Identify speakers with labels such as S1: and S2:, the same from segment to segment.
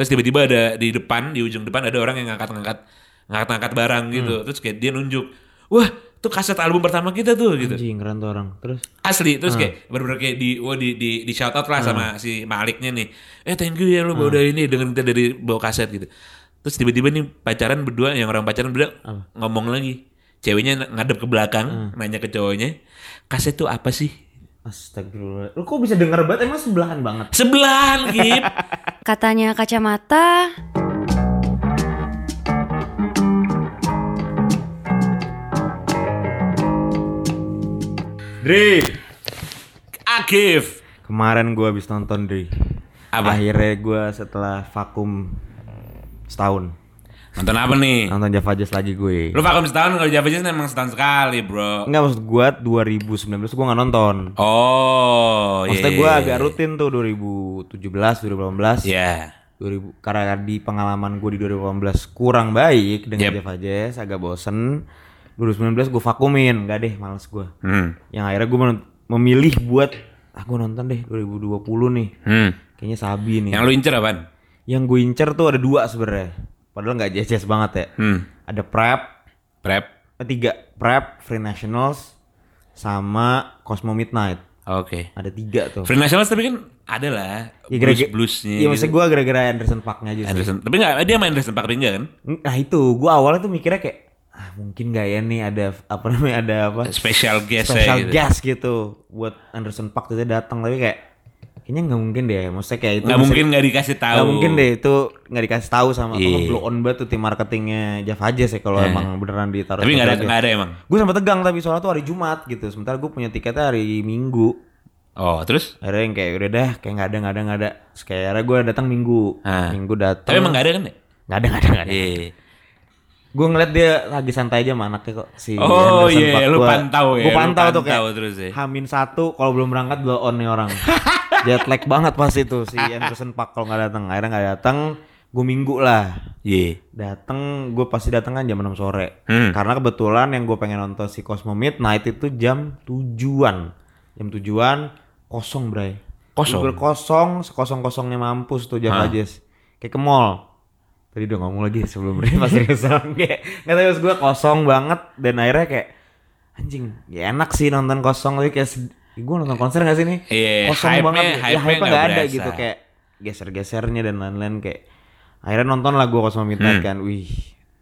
S1: Terus tiba-tiba ada di depan, di ujung depan ada orang yang ngangkat-ngangkat ngangkat-ngangkat barang gitu.
S2: Hmm.
S1: Terus kayak dia nunjuk, wah itu kaset album pertama kita tuh gitu.
S2: Anjing keren tuh orang. Terus
S1: Asli, terus
S2: Hmm.
S1: kayak bener-bener kayak di, wah di, di, di shout out lah sama si Maliknya nih. Eh thank you ya lu
S2: Hmm.
S1: udah ini dengan kita dari bawa kaset gitu. Terus tiba-tiba nih pacaran berdua, yang orang pacaran berdua ngomong lagi. Ceweknya ngadep ke belakang,
S2: Hmm.
S1: nanya ke cowoknya, kaset tuh apa sih?
S2: Astagfirullah. Lu kok bisa denger banget emang sebelahan banget.
S1: Sebelahan, Gip.
S3: Katanya kacamata,
S2: Dri.
S1: Akif.
S2: Kemarin gua habis nonton Dri.
S1: Apa?
S2: Akhirnya gua setelah vakum setahun
S1: Nonton apa nih?
S2: nonton Java Jazz lagi gue.
S1: Lu vakum setahun kalau Java Jazz emang setahun sekali, bro.
S2: Enggak maksud gua 2019 gua nggak nonton.
S1: Oh, iya.
S2: Maksudnya gua agak rutin tuh 2017, 2018.
S1: Iya.
S2: 2000 karena di pengalaman gue di 2018 kurang baik dengan
S1: Yep.
S2: Java Jazz, agak bosen. 2019 gue vakumin, enggak deh, males gue.
S1: Hmm.
S2: Yang akhirnya gue memilih buat ah gue nonton deh 2020 nih.
S1: Hmm.
S2: Kayaknya Sabi nih.
S1: Yang lu incer apaan?
S2: Yang gue incer tuh ada dua sebenarnya. Padahal nggak jazz banget ya.
S1: Hmm.
S2: Ada Prep,
S1: Prep.
S2: tiga Prep, Free Nationals, sama Cosmo Midnight.
S1: Oke.
S2: Ada tiga tuh.
S1: Free Nationals tapi kan ada lah
S2: Ya,
S1: blues
S2: gara-gara-
S1: bluesnya.
S2: Iya maksudnya gue gara-gara Anderson Parknya aja sih.
S1: Anderson. Tapi nggak dia main Anderson Park enggak kan?
S2: Nah itu gue awalnya tuh mikirnya kayak ah mungkin gak ya nih ada apa namanya ada apa
S1: Special guest
S2: special
S1: gitu.
S2: guest gitu buat Anderson Park tuh dia datang tapi kayak kayaknya nggak mungkin deh maksudnya kayak itu
S1: Nggak mungkin nggak dikasih tahu.
S2: nggak mungkin deh itu nggak dikasih tahu sama
S1: Iya.
S2: atau blow on banget tuh tim marketingnya Java aja sih kalau
S1: Eh.
S2: emang beneran ditaruh
S1: Tapi nggak ada nggak ada emang.
S2: gue sempat tegang tapi soalnya tuh hari Jumat gitu sementara gue punya tiketnya hari Minggu
S1: Oh terus?
S2: akhirnya yang kayak udah dah kayak nggak ada nggak ada nggak ada Terus kayak akhirnya gue datang Minggu
S1: Ah.
S2: Minggu datang
S1: Tapi emang nggak ada kan?
S2: nggak ada nggak ada nggak ada
S1: Iya.
S2: Gue ngeliat dia lagi santai aja sama anaknya kok si
S1: Oh, iya,
S2: Paak.
S1: lu pantau ya,
S2: Gue
S1: lu
S2: pantau tuh
S1: pantau
S2: kayak
S1: terus ya.
S2: Hamin satu kalau belum berangkat blow on nih orang Jet lag banget pas itu si Anderson Park kalau nggak datang Akhirnya nggak datang Gue minggu lah
S1: Iya.
S2: Dateng gue pasti datang kan jam 6 sore
S1: Hmm.
S2: Karena kebetulan yang gue pengen nonton si Cosmo Midnight itu jam tujuan Jam tujuan kosong bray
S1: Kosong?
S2: Bener-bener kosong sekosong-kosongnya mampus tuh Java? Jazz Kayak ke mall Tadi udah ngomong lagi sebelum ini pas seriusan kayak nggak tahu gue kosong banget. Dan akhirnya kayak anjing ya enak sih nonton kosong. Tapi kayak gue nonton konser gak sih nih?
S1: Iya,
S2: kosong
S1: hype-nya-
S2: banget. Ya
S1: hype-nya
S2: hype
S1: nggak
S2: ada
S1: berasa.
S2: gitu. Kayak geser-gesernya dan lain-lain. Kayak akhirnya nonton lah gue Cosmo Midnight
S1: Hmm.
S2: kan. Wih.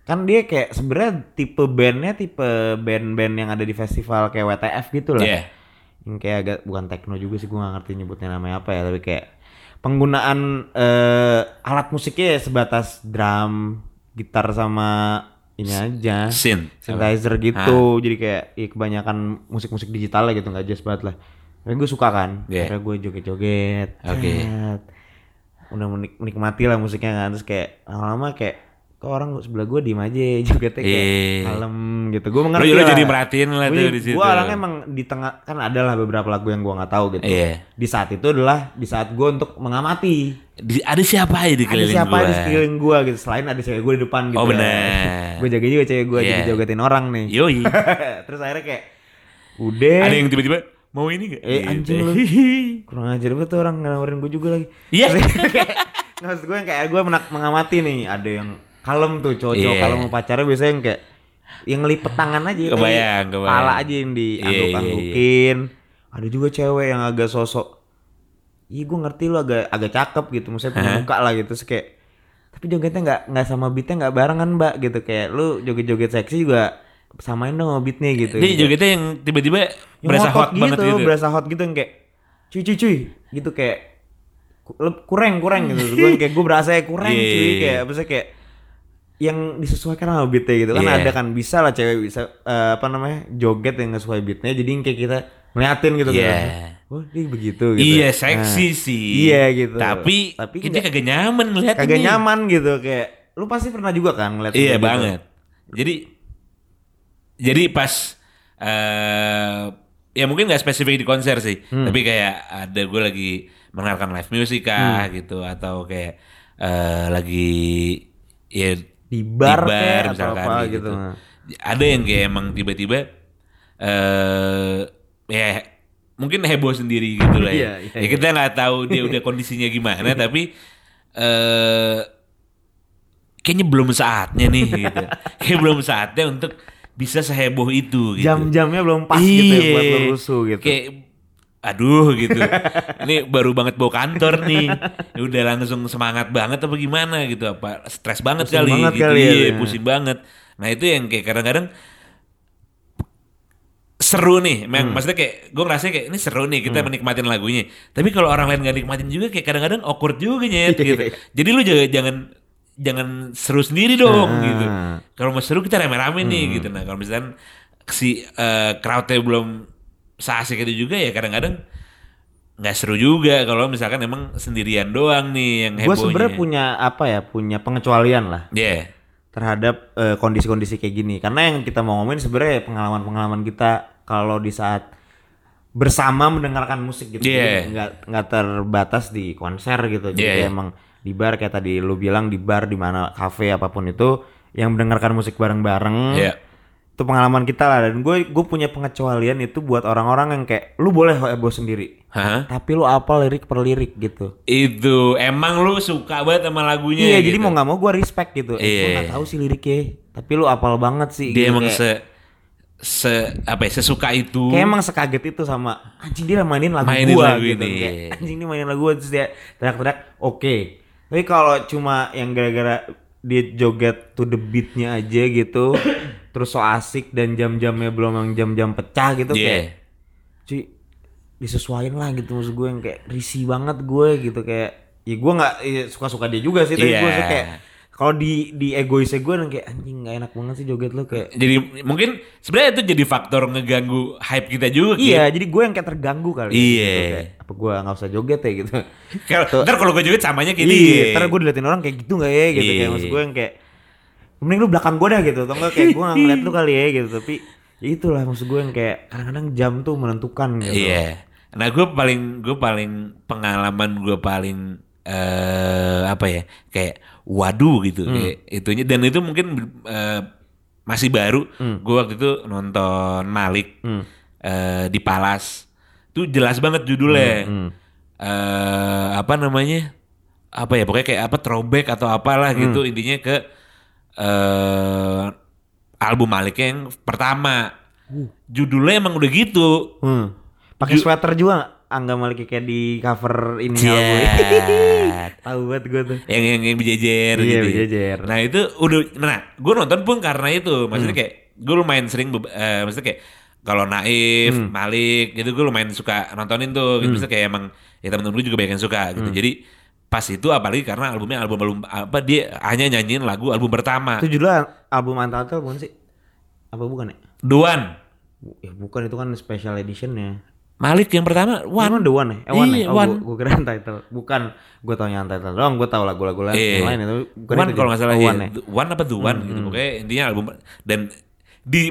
S2: Kan dia kayak sebenarnya tipe bandnya tipe band-band yang ada di festival kayak WTF gitu lah.
S1: Iya.
S2: yang kayak agak bukan techno juga sih gue gak ngerti nyebutnya namanya apa ya. Tapi kayak penggunaan eh, alat musiknya ya sebatas drum gitar sama ini aja
S1: Sin.
S2: synthesizer gitu jadi kayak ya kebanyakan musik-musik digital lah gitu nggak jazz banget lah tapi gue suka kan
S1: Iya.
S2: akhirnya gue joget-joget
S1: Oke.
S2: cet. udah menik- menikmati lah musiknya kan terus kayak lama-lama kayak kok orang sebelah gue diem aja jogetnya kayak
S1: Iya.
S2: kalem gitu gue
S1: Lu,
S2: mengerti
S1: lu
S2: lah.
S1: jadi merhatiin lah tuh di situ.
S2: Gue orangnya emang di tengah kan ada lah beberapa lagu yang gua nggak tahu gitu.
S1: Iya.
S2: Di saat itu adalah di saat gue untuk mengamati
S1: Di- ada siapa aja di
S2: ada
S1: keliling
S2: siapa
S1: gua?
S2: di sekeliling gue gitu. Selain ada cewek gue di depan gitu.
S1: Oh, bener.
S2: gue jaga juga cewek gue
S1: Iya.
S2: jadi jogetin orang nih.
S1: Yoi.
S2: Terus akhirnya kayak udah.
S1: ada yang tiba-tiba mau ini gak?
S2: eh anjing lu. Kurang ajar banget tuh orang nawarin gue juga lagi.
S1: Iya.
S2: Nggak, Maksud gue yang kayak gue menak- mengamati nih ada yang kalem tuh cowok
S1: Iya.
S2: kalau mau pacarnya biasanya yang kayak yang ngelipet tangan aja
S1: Kebayang, kebayang.
S2: Pala aja yang
S1: Iya,
S2: diangguk-anggukin ada juga cewek yang agak sosok Iya gue ngerti lu agak agak cakep gitu maksudnya punya muka lah gitu Terus kayak tapi jogetnya nggak nggak sama beatnya nggak barengan mbak gitu kayak lu joget-joget seksi juga samain dong sama beatnya gitu
S1: Dia
S2: Gitu.
S1: jogetnya yang tiba-tiba
S2: Yang
S1: berasa
S2: ngotot
S1: hot banget gitu.
S2: berasa hot gitu yang kayak cuy cuy cuy gitu kayak kurang kurang gitu gue kayak gue berasa kurang
S1: Iya,
S2: cuy
S1: iya, iya.
S2: kayak apa kayak yang disesuaikan sama beatnya gitu kan
S1: Iya.
S2: ada kan bisa lah cewek bisa eh, apa namanya joget yang sesuai beatnya jadi yang kayak kita ngeliatin gitu
S1: Iya.
S2: kan oh dia begitu gitu
S1: Iya
S2: Nah,
S1: seksi sih.
S2: iya gitu
S1: Tapi,
S2: tapi
S1: kita kagak nyaman ngeliat
S2: kagak
S1: ini.
S2: nyaman gitu kayak lu pasti pernah juga kan ngeliat
S1: Iya
S2: gitu.
S1: banget. Jadi jadi pas eh ya mungkin nggak spesifik di konser sih,
S2: Hmm.
S1: tapi kayak ada gue lagi mendengarkan live music kah
S2: Hmm.
S1: gitu atau kayak eh lagi ya
S2: di bar, kayak atau
S1: misalkan
S2: apa
S1: gitu.
S2: gitu,
S1: Ada yang kayak emang tiba-tiba eh ya mungkin heboh sendiri gitu lah ya.
S2: Iya, iya,
S1: ya kita nggak tahu dia udah kondisinya gimana tapi eh kayaknya belum saatnya nih gitu. Kayak belum saatnya untuk bisa seheboh itu gitu.
S2: Jam-jamnya belum pas gitu ya
S1: Iya.
S2: buat lo rusuh gitu.
S1: Kayak aduh gitu. Ini baru banget bawa kantor nih. Ya udah langsung semangat banget apa gimana gitu apa stres banget
S2: Pusing
S1: kali
S2: banget
S1: gitu.
S2: kali ya,
S1: Iya,
S2: ya.
S1: pusing banget. Nah, itu yang kayak kadang-kadang seru nih,
S2: Hmm.
S1: memang maksudnya kayak gue ngerasa kayak ini seru nih kita menikmatin lagunya. Tapi kalau orang lain gak nikmatin juga kayak kadang-kadang awkward juga nyet gitu. Jadi lu jangan jangan jangan seru sendiri dong
S2: Ah.
S1: gitu. Kalau mau seru kita rame-rame nih gitu. Nah kalau misalnya si eh, crowdnya belum seasik itu juga ya kadang-kadang nggak seru juga kalau misalkan emang sendirian doang nih yang
S2: Gue
S1: hebohnya.
S2: sebenarnya punya apa ya, punya pengecualian lah
S1: Iya.
S2: terhadap eh, kondisi-kondisi kayak gini. Karena yang kita mau ngomongin sebenarnya pengalaman-pengalaman kita kalau di saat bersama mendengarkan musik gitu. Jadi nggak nggak terbatas di konser gitu. Jadi
S1: iya.
S2: emang di bar kayak tadi lu bilang di bar di mana kafe apa pun itu yang mendengarkan musik bareng-bareng.
S1: Iya.
S2: Itu pengalaman kita lah dan gue gue punya pengecualian itu buat orang-orang yang kayak lu boleh heboh sendiri.
S1: Hah?
S2: Tapi lu apa lirik per lirik gitu.
S1: Itu emang lu suka banget sama lagunya
S2: Iya,
S1: gitu.
S2: jadi mau nggak mau gue respect gitu. Eh, gue
S1: Iya.
S2: nggak tahu sih liriknya, tapi lu apal banget sih.
S1: dia
S2: gitu,
S1: emang
S2: kayak,
S1: se se apa ya sesuka itu
S2: kayak emang sekaget itu sama anjing dia mainin lagu
S1: Mainin
S2: gua
S1: lagu
S2: gitu.
S1: ini.
S2: Kayak, anjing dia mainin lagu gua terus dia teriak-teriak, oke. Tapi kalau cuma yang gara-gara dia joget to the beatnya aja gitu, terus so asik dan jam-jamnya belum yang jam-jam pecah gitu
S1: Iya.
S2: kayak, cuy disesuaiin lah gitu maksud gue yang kayak risih banget gue gitu kayak ya gue nggak ya, suka-suka dia juga sih tapi
S1: Iya.
S2: gue kayak kalau di di egoisnya gue kayak anjing nggak enak banget sih joget lo kayak
S1: jadi mungkin sebenarnya itu jadi faktor ngeganggu hype kita juga
S2: iya jadi gue yang kayak terganggu kali ya,
S1: Iya.
S2: gitu, kayak, apa gue nggak usah joget ya gitu
S1: Kalau- ntar kalau gue juga samanya kayak
S2: iya ntar gue diliatin orang kayak gitu nggak ya gitu
S1: Iya.
S2: kayak maksud gue yang kayak mending lu belakang gue dah gitu atau enggak kayak gue ngeliat lu kali ya gitu tapi ya itulah maksud gue yang kayak kadang-kadang jam tuh menentukan gitu
S1: Iya. Nah gue paling gue paling pengalaman gue paling eh apa ya kayak waduh gitu
S2: Hmm.
S1: kayak itunya dan itu mungkin eh, masih baru.
S2: Hmm.
S1: Gue waktu itu nonton Malik eh, di Palas. Itu jelas banget judulnya.
S2: Hmm.
S1: Eh, apa namanya? Apa ya pokoknya kayak apa throwback atau apalah
S2: Hmm.
S1: gitu intinya ke eh album Malik yang pertama. Judulnya emang udah gitu.
S2: Hmm. Pakai sweater juga? Angga Maliki kayak di cover ini album. Tahu banget gue tuh.
S1: yang yang, yang berjejer
S2: Iya,
S1: gitu.
S2: berjejer.
S1: Nah itu udah, nah gue nonton pun karena itu, maksudnya
S2: Hmm.
S1: kayak gue lumayan sering, eh, maksudnya kayak kalau Naif,
S2: Hmm.
S1: Malik gitu gue lumayan suka nontonin tuh, gitu. maksudnya kayak emang ya temen-temen gue juga banyak yang suka
S2: Hmm.
S1: gitu. Jadi pas itu apalagi karena albumnya album album apa dia hanya nyanyiin lagu album pertama,
S2: Itu judulnya album Untitled bukan sih? Apa bukan ya?
S1: Duan.
S2: Ya bukan itu kan special editionnya.
S1: Malik yang pertama One.
S2: One. The One ya? Eh, One
S1: Iya,
S2: ya? Oh,
S1: One.
S2: Gue kira Untitled. Bukan. Gue taunya Untitled doang. Gue tahu lagu-lagu lain
S1: Iya.
S2: yang lain itu. Bukan
S1: One kalau nggak salah
S2: Oh,
S1: ya.
S2: One ya?
S1: One apa The One gitu. Pokoknya intinya album dan di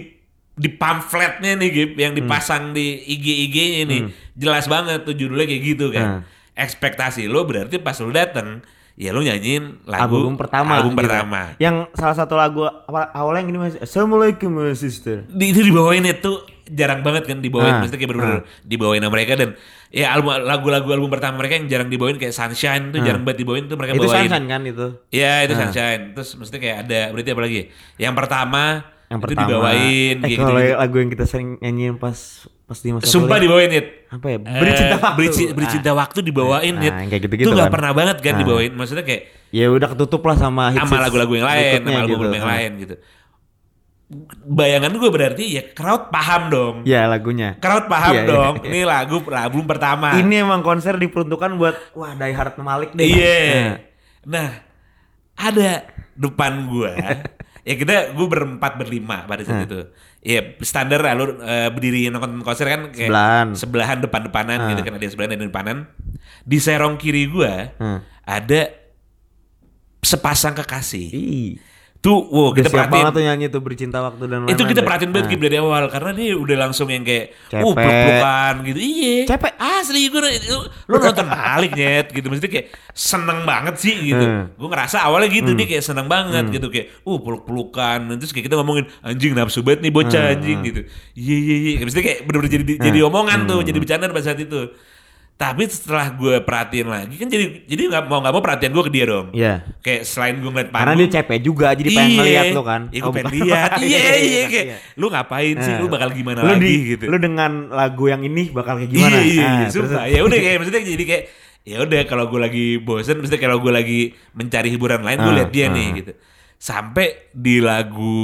S1: di pamfletnya nih Gip yang
S2: Hmm.
S1: dipasang di IG-IG-nya nih jelas banget tuh judulnya kayak gitu
S2: Hmm.
S1: Ekspektasi lo berarti pas lo dateng ya lo nyanyiin lagu
S2: album pertama.
S1: album
S2: gitu.
S1: pertama.
S2: Yang salah satu lagu apa awalnya yang gini mas. Assalamualaikum my sister.
S1: Di, itu dibawain itu jarang banget kan dibawain
S2: Ah,
S1: maksudnya kayak bener-bener dibawain sama mereka dan ya album lagu-lagu album pertama mereka yang jarang dibawain kayak Sunshine tuh jarang banget dibawain tuh mereka
S2: Ah. Itu
S1: bawain.
S2: Sunshine kan itu.
S1: Iya itu Sunshine. Terus maksudnya kayak ada berarti apa lagi? Yang pertama
S2: Yang
S1: itu
S2: pertama.
S1: dibawain
S2: Eh kalau
S1: gitu.
S2: lagu yang kita sering nyanyiin pas pas di masa
S1: Sumpah
S2: kuliah.
S1: dibawain it.
S2: apa ya? Beri cinta waktu.
S1: Beri, Ci- Beri cinta waktu dibawain
S2: Nah,
S1: it.
S2: kayak gitu-gitu
S1: Itu nggak
S2: kan.
S1: pernah banget kan
S2: Nah.
S1: dibawain. Maksudnya kayak
S2: Ya udah ketutup lah sama hits
S1: sama lagu-lagu yang lain, sama album
S2: gitu.
S1: yang
S2: Ah.
S1: lain gitu. Bayangan gue berarti ya crowd paham dong.
S2: Ya lagunya.
S1: Crowd paham
S2: iya.
S1: dong. Ini lagu album pertama.
S2: Ini emang konser diperuntukkan buat wah Die Hard Malik deh.
S1: Iya.
S2: Nah,
S1: Nah, ada depan gua. Ya kita gue berempat berlima pada saat itu. Ya standar lah lu eh, berdiri nonton konser kan kayak
S2: Sebelahan.
S1: sebelahan depan-depanan gitu kan ada yang sebelahan yang depanan. Di serong kiri gua
S2: Hmm.
S1: ada sepasang kekasih.
S2: Ih.
S1: Tuh, wow,
S2: Udah
S1: kita
S2: banget
S1: perhatiin.
S2: tuh nyanyi tuh bercinta waktu dan
S1: Itu
S2: lain-lain
S1: kita
S2: deh.
S1: perhatiin banget
S2: Nah.
S1: Dari awal karena dia udah langsung yang kayak uh
S2: Cepet.
S1: peluk-pelukan gitu. Iya.
S2: Cepet.
S1: Asli gue lu, nonton Malik nyet gitu maksudnya kayak seneng banget sih gitu.
S2: Hmm.
S1: Gue ngerasa awalnya gitu dia kayak seneng banget gitu kayak uh peluk-pelukan terus kayak kita ngomongin anjing nafsu banget nih bocah
S2: Hmm.
S1: anjing gitu. Iya iya iya. Maksudnya kayak bener-bener jadi jadi omongan tuh, jadi bercanda pada saat itu. Tapi setelah gue perhatiin lagi kan jadi jadi nggak mau nggak mau perhatian gue ke dia dong.
S2: Iya.
S1: Kayak selain gue ngeliat
S2: Karena
S1: panggung.
S2: dia capek juga jadi pengen
S1: Iya.
S2: ngeliat lo kan.
S1: Iya,
S2: Oh,
S1: pengen lihat. Iya, iya,
S2: Iya,
S1: kayak
S2: iya.
S1: lu ngapain sih?
S2: Nah.
S1: Lu bakal gimana
S2: lu
S1: lagi
S2: di,
S1: gitu.
S2: Lu dengan lagu yang ini bakal kayak gimana?
S1: Iya,
S2: Ah, terus-
S1: sumpah. Ya udah kayak maksudnya jadi kayak ya udah kalau gue lagi bosen, maksudnya kalau gue lagi mencari hiburan lain, gue
S2: Ah,
S1: lihat dia
S2: ah.
S1: nih gitu. Sampai di lagu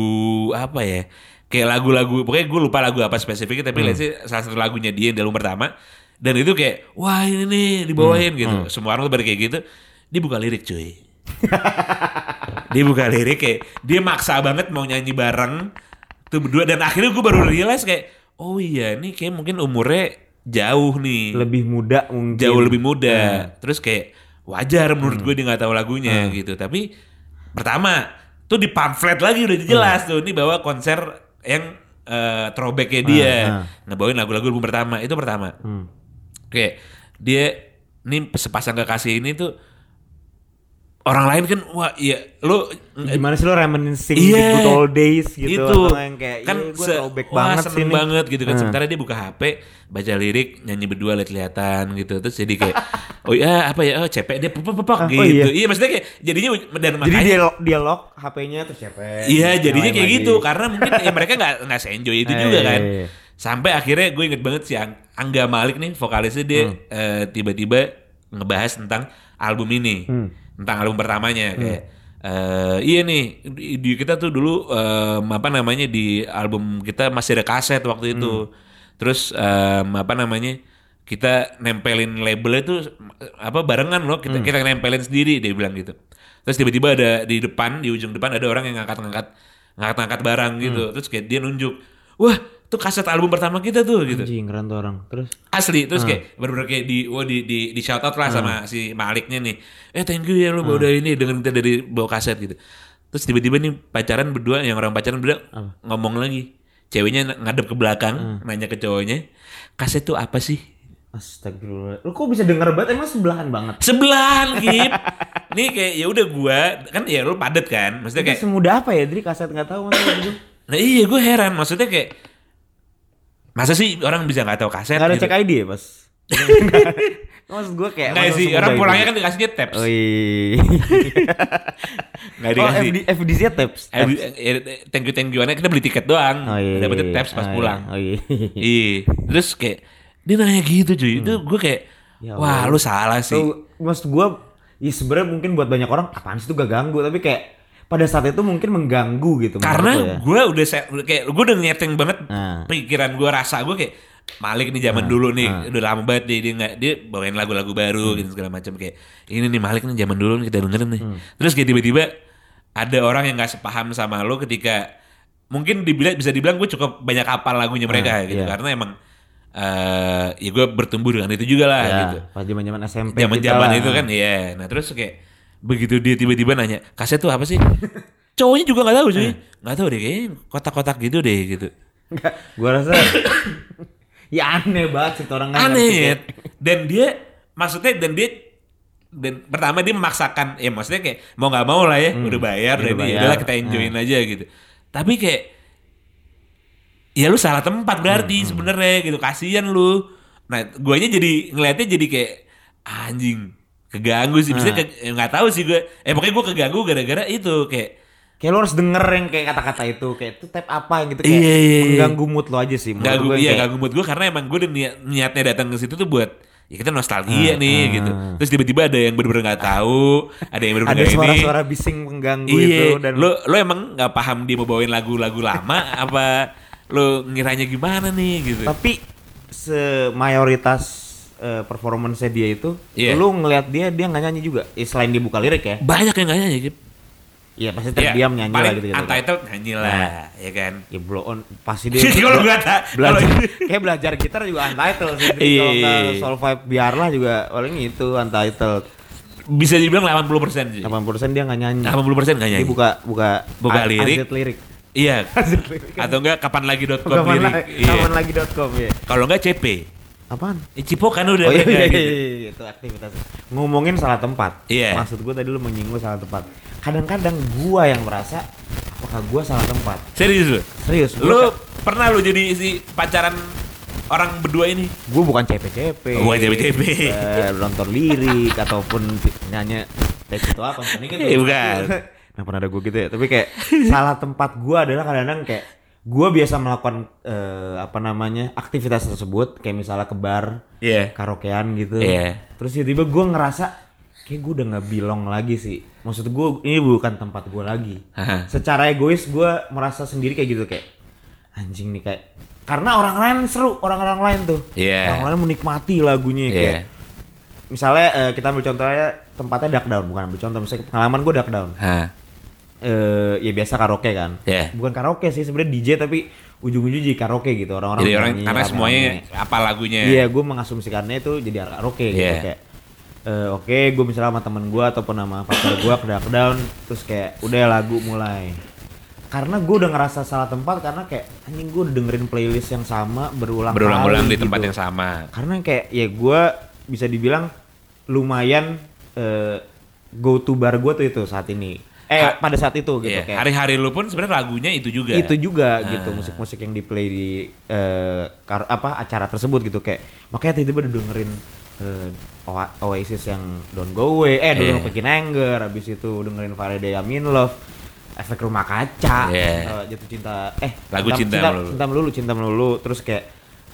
S1: apa ya? Kayak lagu-lagu, pokoknya gue lupa lagu apa spesifiknya, tapi
S2: Hmm.
S1: lihat sih salah satu lagunya dia yang di album pertama. Dan itu kayak, wah ini nih dibawain
S2: Hmm,
S1: gitu. Semua orang tuh pada kayak gitu. Dia buka lirik cuy. dia buka lirik kayak, dia maksa banget mau nyanyi bareng. Tuh berdua, dan akhirnya gue baru realize kayak, oh iya ini kayak mungkin umurnya jauh nih
S2: lebih muda mungkin.
S1: jauh lebih muda.
S2: Hmm.
S1: Terus kayak wajar menurut gue dia nggak tahu lagunya gitu. Tapi pertama tuh di pamflet lagi udah jelas tuh ini bawa konser yang eh, throwbacknya dia
S2: Hmm.
S1: ngebawain lagu-lagu album pertama itu pertama.
S2: Hmm.
S1: Kayak dia ini sepasang kekasih ini tuh orang lain kan wah iya lu
S2: Gimana sih lo reminiscing
S1: Iya.
S2: the good old days gitu
S1: itu
S2: yang kayak
S1: kan
S2: iya, gue throwback banget sih
S1: banget gitu kan
S2: Hmm.
S1: sementara dia buka HP baca lirik nyanyi berdua lihat-lihatan gitu terus jadi kayak oh iya apa ya oh cepet dia pepek pepek
S2: Ah, oh
S1: gitu
S2: iya.
S1: iya. maksudnya kayak jadinya dan
S2: Jadi
S1: makanya
S2: dia dia lock HP-nya terus siapa?
S1: iya jadinya kayak
S2: lagi.
S1: gitu karena mungkin ya mereka nggak nggak enjoy itu
S2: Eh,
S1: juga
S2: iya,
S1: kan
S2: iya, iya.
S1: Sampai akhirnya gue inget banget si Ang- Angga Malik nih vokalisnya dia
S2: Hmm.
S1: eh, tiba-tiba ngebahas tentang album ini
S2: Hmm.
S1: tentang album pertamanya kayak eh, iya nih di, di kita tuh dulu em, apa namanya di album kita masih ada kaset waktu itu
S2: Hmm.
S1: terus em, apa namanya kita nempelin labelnya tuh apa barengan loh
S2: Hmm.
S1: kita kita nempelin sendiri dia bilang gitu terus tiba-tiba ada di depan di ujung depan ada orang yang ngangkat-ngangkat ngangkat-ngangkat barang gitu
S2: Hmm.
S1: terus kayak dia nunjuk wah tuh kaset album pertama kita tuh gitu.
S2: Anjing keren tuh orang. Terus?
S1: Asli terus kayak bener-bener kayak di wah di di di shout out lah sama si Maliknya nih. Eh thank you ya lu
S2: Hmm.
S1: udah ini dengan kita dari bawa kaset gitu. Terus tiba-tiba nih pacaran berdua yang orang pacaran berdua ngomong lagi. Ceweknya ng- ngadep ke belakang
S2: Hmm.
S1: nanya ke cowoknya kaset tuh apa sih?
S2: Astagfirullah. Lu kok bisa denger banget? Emang sebelahan banget.
S1: sebelahan Gip. Nih kayak ya udah gua kan ya lu padet kan? Maksudnya
S2: Itu
S1: kayak
S2: semudah apa ya Dri? Kaset nggak tahu gitu.
S1: nah iya gue heran. Maksudnya kayak masa sih orang bisa nggak tahu kaset
S2: Gak ada
S1: gitu?
S2: cek ID ya pas. Maksud gue kayak masa
S1: sih, orang pulangnya kan dikasihnya tabs.
S2: Oh iya.
S1: Nggak
S2: oh
S1: dikasih.
S2: FD, FDC tips.
S1: Eh, eh, thank you thank you kita beli tiket doang.
S2: Oh iya.
S1: Dapetnya tabs pas
S2: Oh, iya.
S1: pulang.
S2: Oh iya.
S1: Iya. Terus kayak dia nanya gitu cuy. Itu gue kayak
S2: Ya
S1: wah lu salah sih.
S2: So, maksud gue, ya sebenarnya mungkin buat banyak orang apaan sih itu gak ganggu, tapi kayak pada saat itu mungkin mengganggu gitu.
S1: Karena
S2: ya.
S1: gue udah se- kayak gue udah nyeting banget
S2: Nah.
S1: pikiran gue rasa gue kayak Malik nih zaman dulu nih udah lama banget dia dia nggak dia bawain lagu-lagu baru gitu segala macam kayak ini nih Malik nih zaman dulu nih kita dengerin nih terus kayak tiba-tiba ada orang yang nggak sepaham sama lo ketika mungkin dibilang bisa dibilang gue cukup banyak hafal lagunya mereka
S2: Nah,
S1: gitu
S2: iya.
S1: karena emang eh ya gue bertumbuh dengan itu juga lah
S2: Ya,
S1: gitu
S2: pas zaman zaman SMP.
S1: zaman
S2: kita
S1: zaman
S2: lah.
S1: itu kan iya nah terus kayak begitu dia tiba-tiba nanya kaset tuh apa sih? Cowoknya juga nggak tahu
S2: Eh.
S1: cuy nggak tahu deh kayaknya kotak-kotak gitu deh gitu.
S2: Enggak, gua rasa ya aneh banget sih orang
S1: aneh.
S2: kayak-
S1: dan dia maksudnya dan dia dan pertama dia memaksakan ya maksudnya kayak mau nggak mau lah ya udah bayar
S2: udah
S1: dan
S2: bayar.
S1: udahlah kita enjoyin aja gitu. Tapi kayak ya lu salah tempat berarti sebenarnya gitu kasihan lu. Nah guanya jadi ngelihatnya jadi kayak anjing keganggu sih bisa nggak tahu sih gue eh pokoknya gue keganggu gara-gara itu kayak
S2: Kayak lo harus denger yang kayak kata-kata itu Kayak itu tab apa gitu Kayak
S1: Iya, iya, iya.
S2: mengganggu mood lo aja sih gue yang
S1: iya
S2: kayak-
S1: gak mood gue karena emang gue udah niat, niatnya datang ke situ tuh buat ya kita nostalgia nih gitu. Terus tiba-tiba ada yang bener-bener nggak tahu, ada yang bener-bener
S2: Ada
S1: nggak ini.
S2: suara-suara bising mengganggu
S1: Iya,
S2: itu dan
S1: lo lo emang nggak paham dia mau bawain lagu-lagu lama apa lo ngiranya gimana nih gitu.
S2: Tapi semayoritas eh, performance dia itu
S1: Iya.
S2: Lu ngelihat dia dia nggak nyanyi juga Eh, Selain dia buka lirik ya
S1: Banyak yang nggak nyanyi gitu.
S2: Iya pasti terdiam nyanyi
S1: paling
S2: lah gitu, gitu
S1: Untitled nyanyi lah, ya kan.
S2: Ya blow on Pasti dia
S1: Kalau tak, kalau
S2: belajar kayak belajar gitar juga untitled sih.
S1: Iya,
S2: Kalau
S1: iya, iya.
S2: soul vibe biarlah juga paling itu untitled.
S1: bisa dibilang 80 persen sih.
S2: 80% dia nggak nyanyi.
S1: 80 persen nggak
S2: Dia
S1: nyanyi.
S2: buka buka
S1: Buka
S2: un-
S1: lirik.
S2: lirik.
S1: Iya. Atau enggak kapan lagi dot com
S2: Kapan
S1: lirik.
S2: lagi,
S1: Iya.
S2: kapan lagi.com ya.
S1: Kalau enggak CP.
S2: Apaan?
S1: Eh, Cipo kan udah
S2: Oh iya, iya,
S1: gitu.
S2: iya, iya, itu aktivitas. Ngomongin salah tempat.
S1: Iya.
S2: Maksud gue tadi lu menyinggung salah tempat. Kadang-kadang gua yang merasa apakah gua salah tempat.
S1: Serius lu?
S2: Serius,
S1: Lu
S2: gua
S1: pernah lu jadi si pacaran orang berdua ini?
S2: Gue bukan CP-CP.
S1: Oh, bukan CP-CP.
S2: Eh, nonton lirik ataupun nyanyi teks itu apa? Ini kan
S1: Eh, bukan.
S2: Nah pernah ada gue gitu ya. Tapi kayak salah tempat gue adalah kadang-kadang kayak gue biasa melakukan eh, apa namanya aktivitas tersebut kayak misalnya ke bar,
S1: Iya.
S2: karaokean gitu.
S1: Iya.
S2: Terus tiba-tiba gue ngerasa kayak gue udah nggak belong lagi sih. Maksud gue ini bukan tempat gue lagi. Secara egois gue merasa sendiri kayak gitu kayak anjing nih kayak karena orang lain seru orang-orang lain tuh.
S1: Iya.
S2: Orang lain menikmati lagunya
S1: Iya.
S2: kayak misalnya eh, kita ambil contohnya tempatnya Duck Down bukan ambil contoh misalnya pengalaman gue Duck Down
S1: Hah.
S2: Eh ya biasa karaoke kan
S1: Iya.
S2: bukan karaoke sih sebenarnya DJ tapi ujung-ujung jadi karaoke gitu orang-orang
S1: Jadi orang
S2: nyanyi,
S1: karena
S2: rame-rame.
S1: semuanya apa lagunya?
S2: Iya, gue mengasumsikannya itu jadi karaoke gitu
S1: Iya.
S2: kayak eh, oke, gue misalnya sama temen gue ataupun sama pacar gue ke down, terus kayak udah lagu mulai. Karena gue udah ngerasa salah tempat karena kayak anjing gue udah dengerin playlist yang sama berulang
S1: Berulang-ulang
S2: kali
S1: di tempat
S2: gitu.
S1: yang sama.
S2: Karena kayak ya gue bisa dibilang lumayan eh, go to bar gue tuh itu saat ini. Eh
S1: Ha-
S2: pada saat itu gitu
S1: Iya.
S2: kayak
S1: Hari-hari lu pun sebenarnya lagunya itu juga.
S2: itu juga
S1: Ah.
S2: gitu musik-musik yang di play di eh, kar- apa acara tersebut gitu kayak makanya tiba-tiba udah dengerin Oa- Oasis yang Don't Go Away eh
S1: Iya.
S2: Don't Bikin Anger habis itu dengerin Faraday I'm in Love efek rumah kaca
S1: Iya.
S2: eh, jatuh cinta eh
S1: Lagu Cinta
S2: cinta,
S1: Melulu.
S2: cinta melulu cinta melulu terus kayak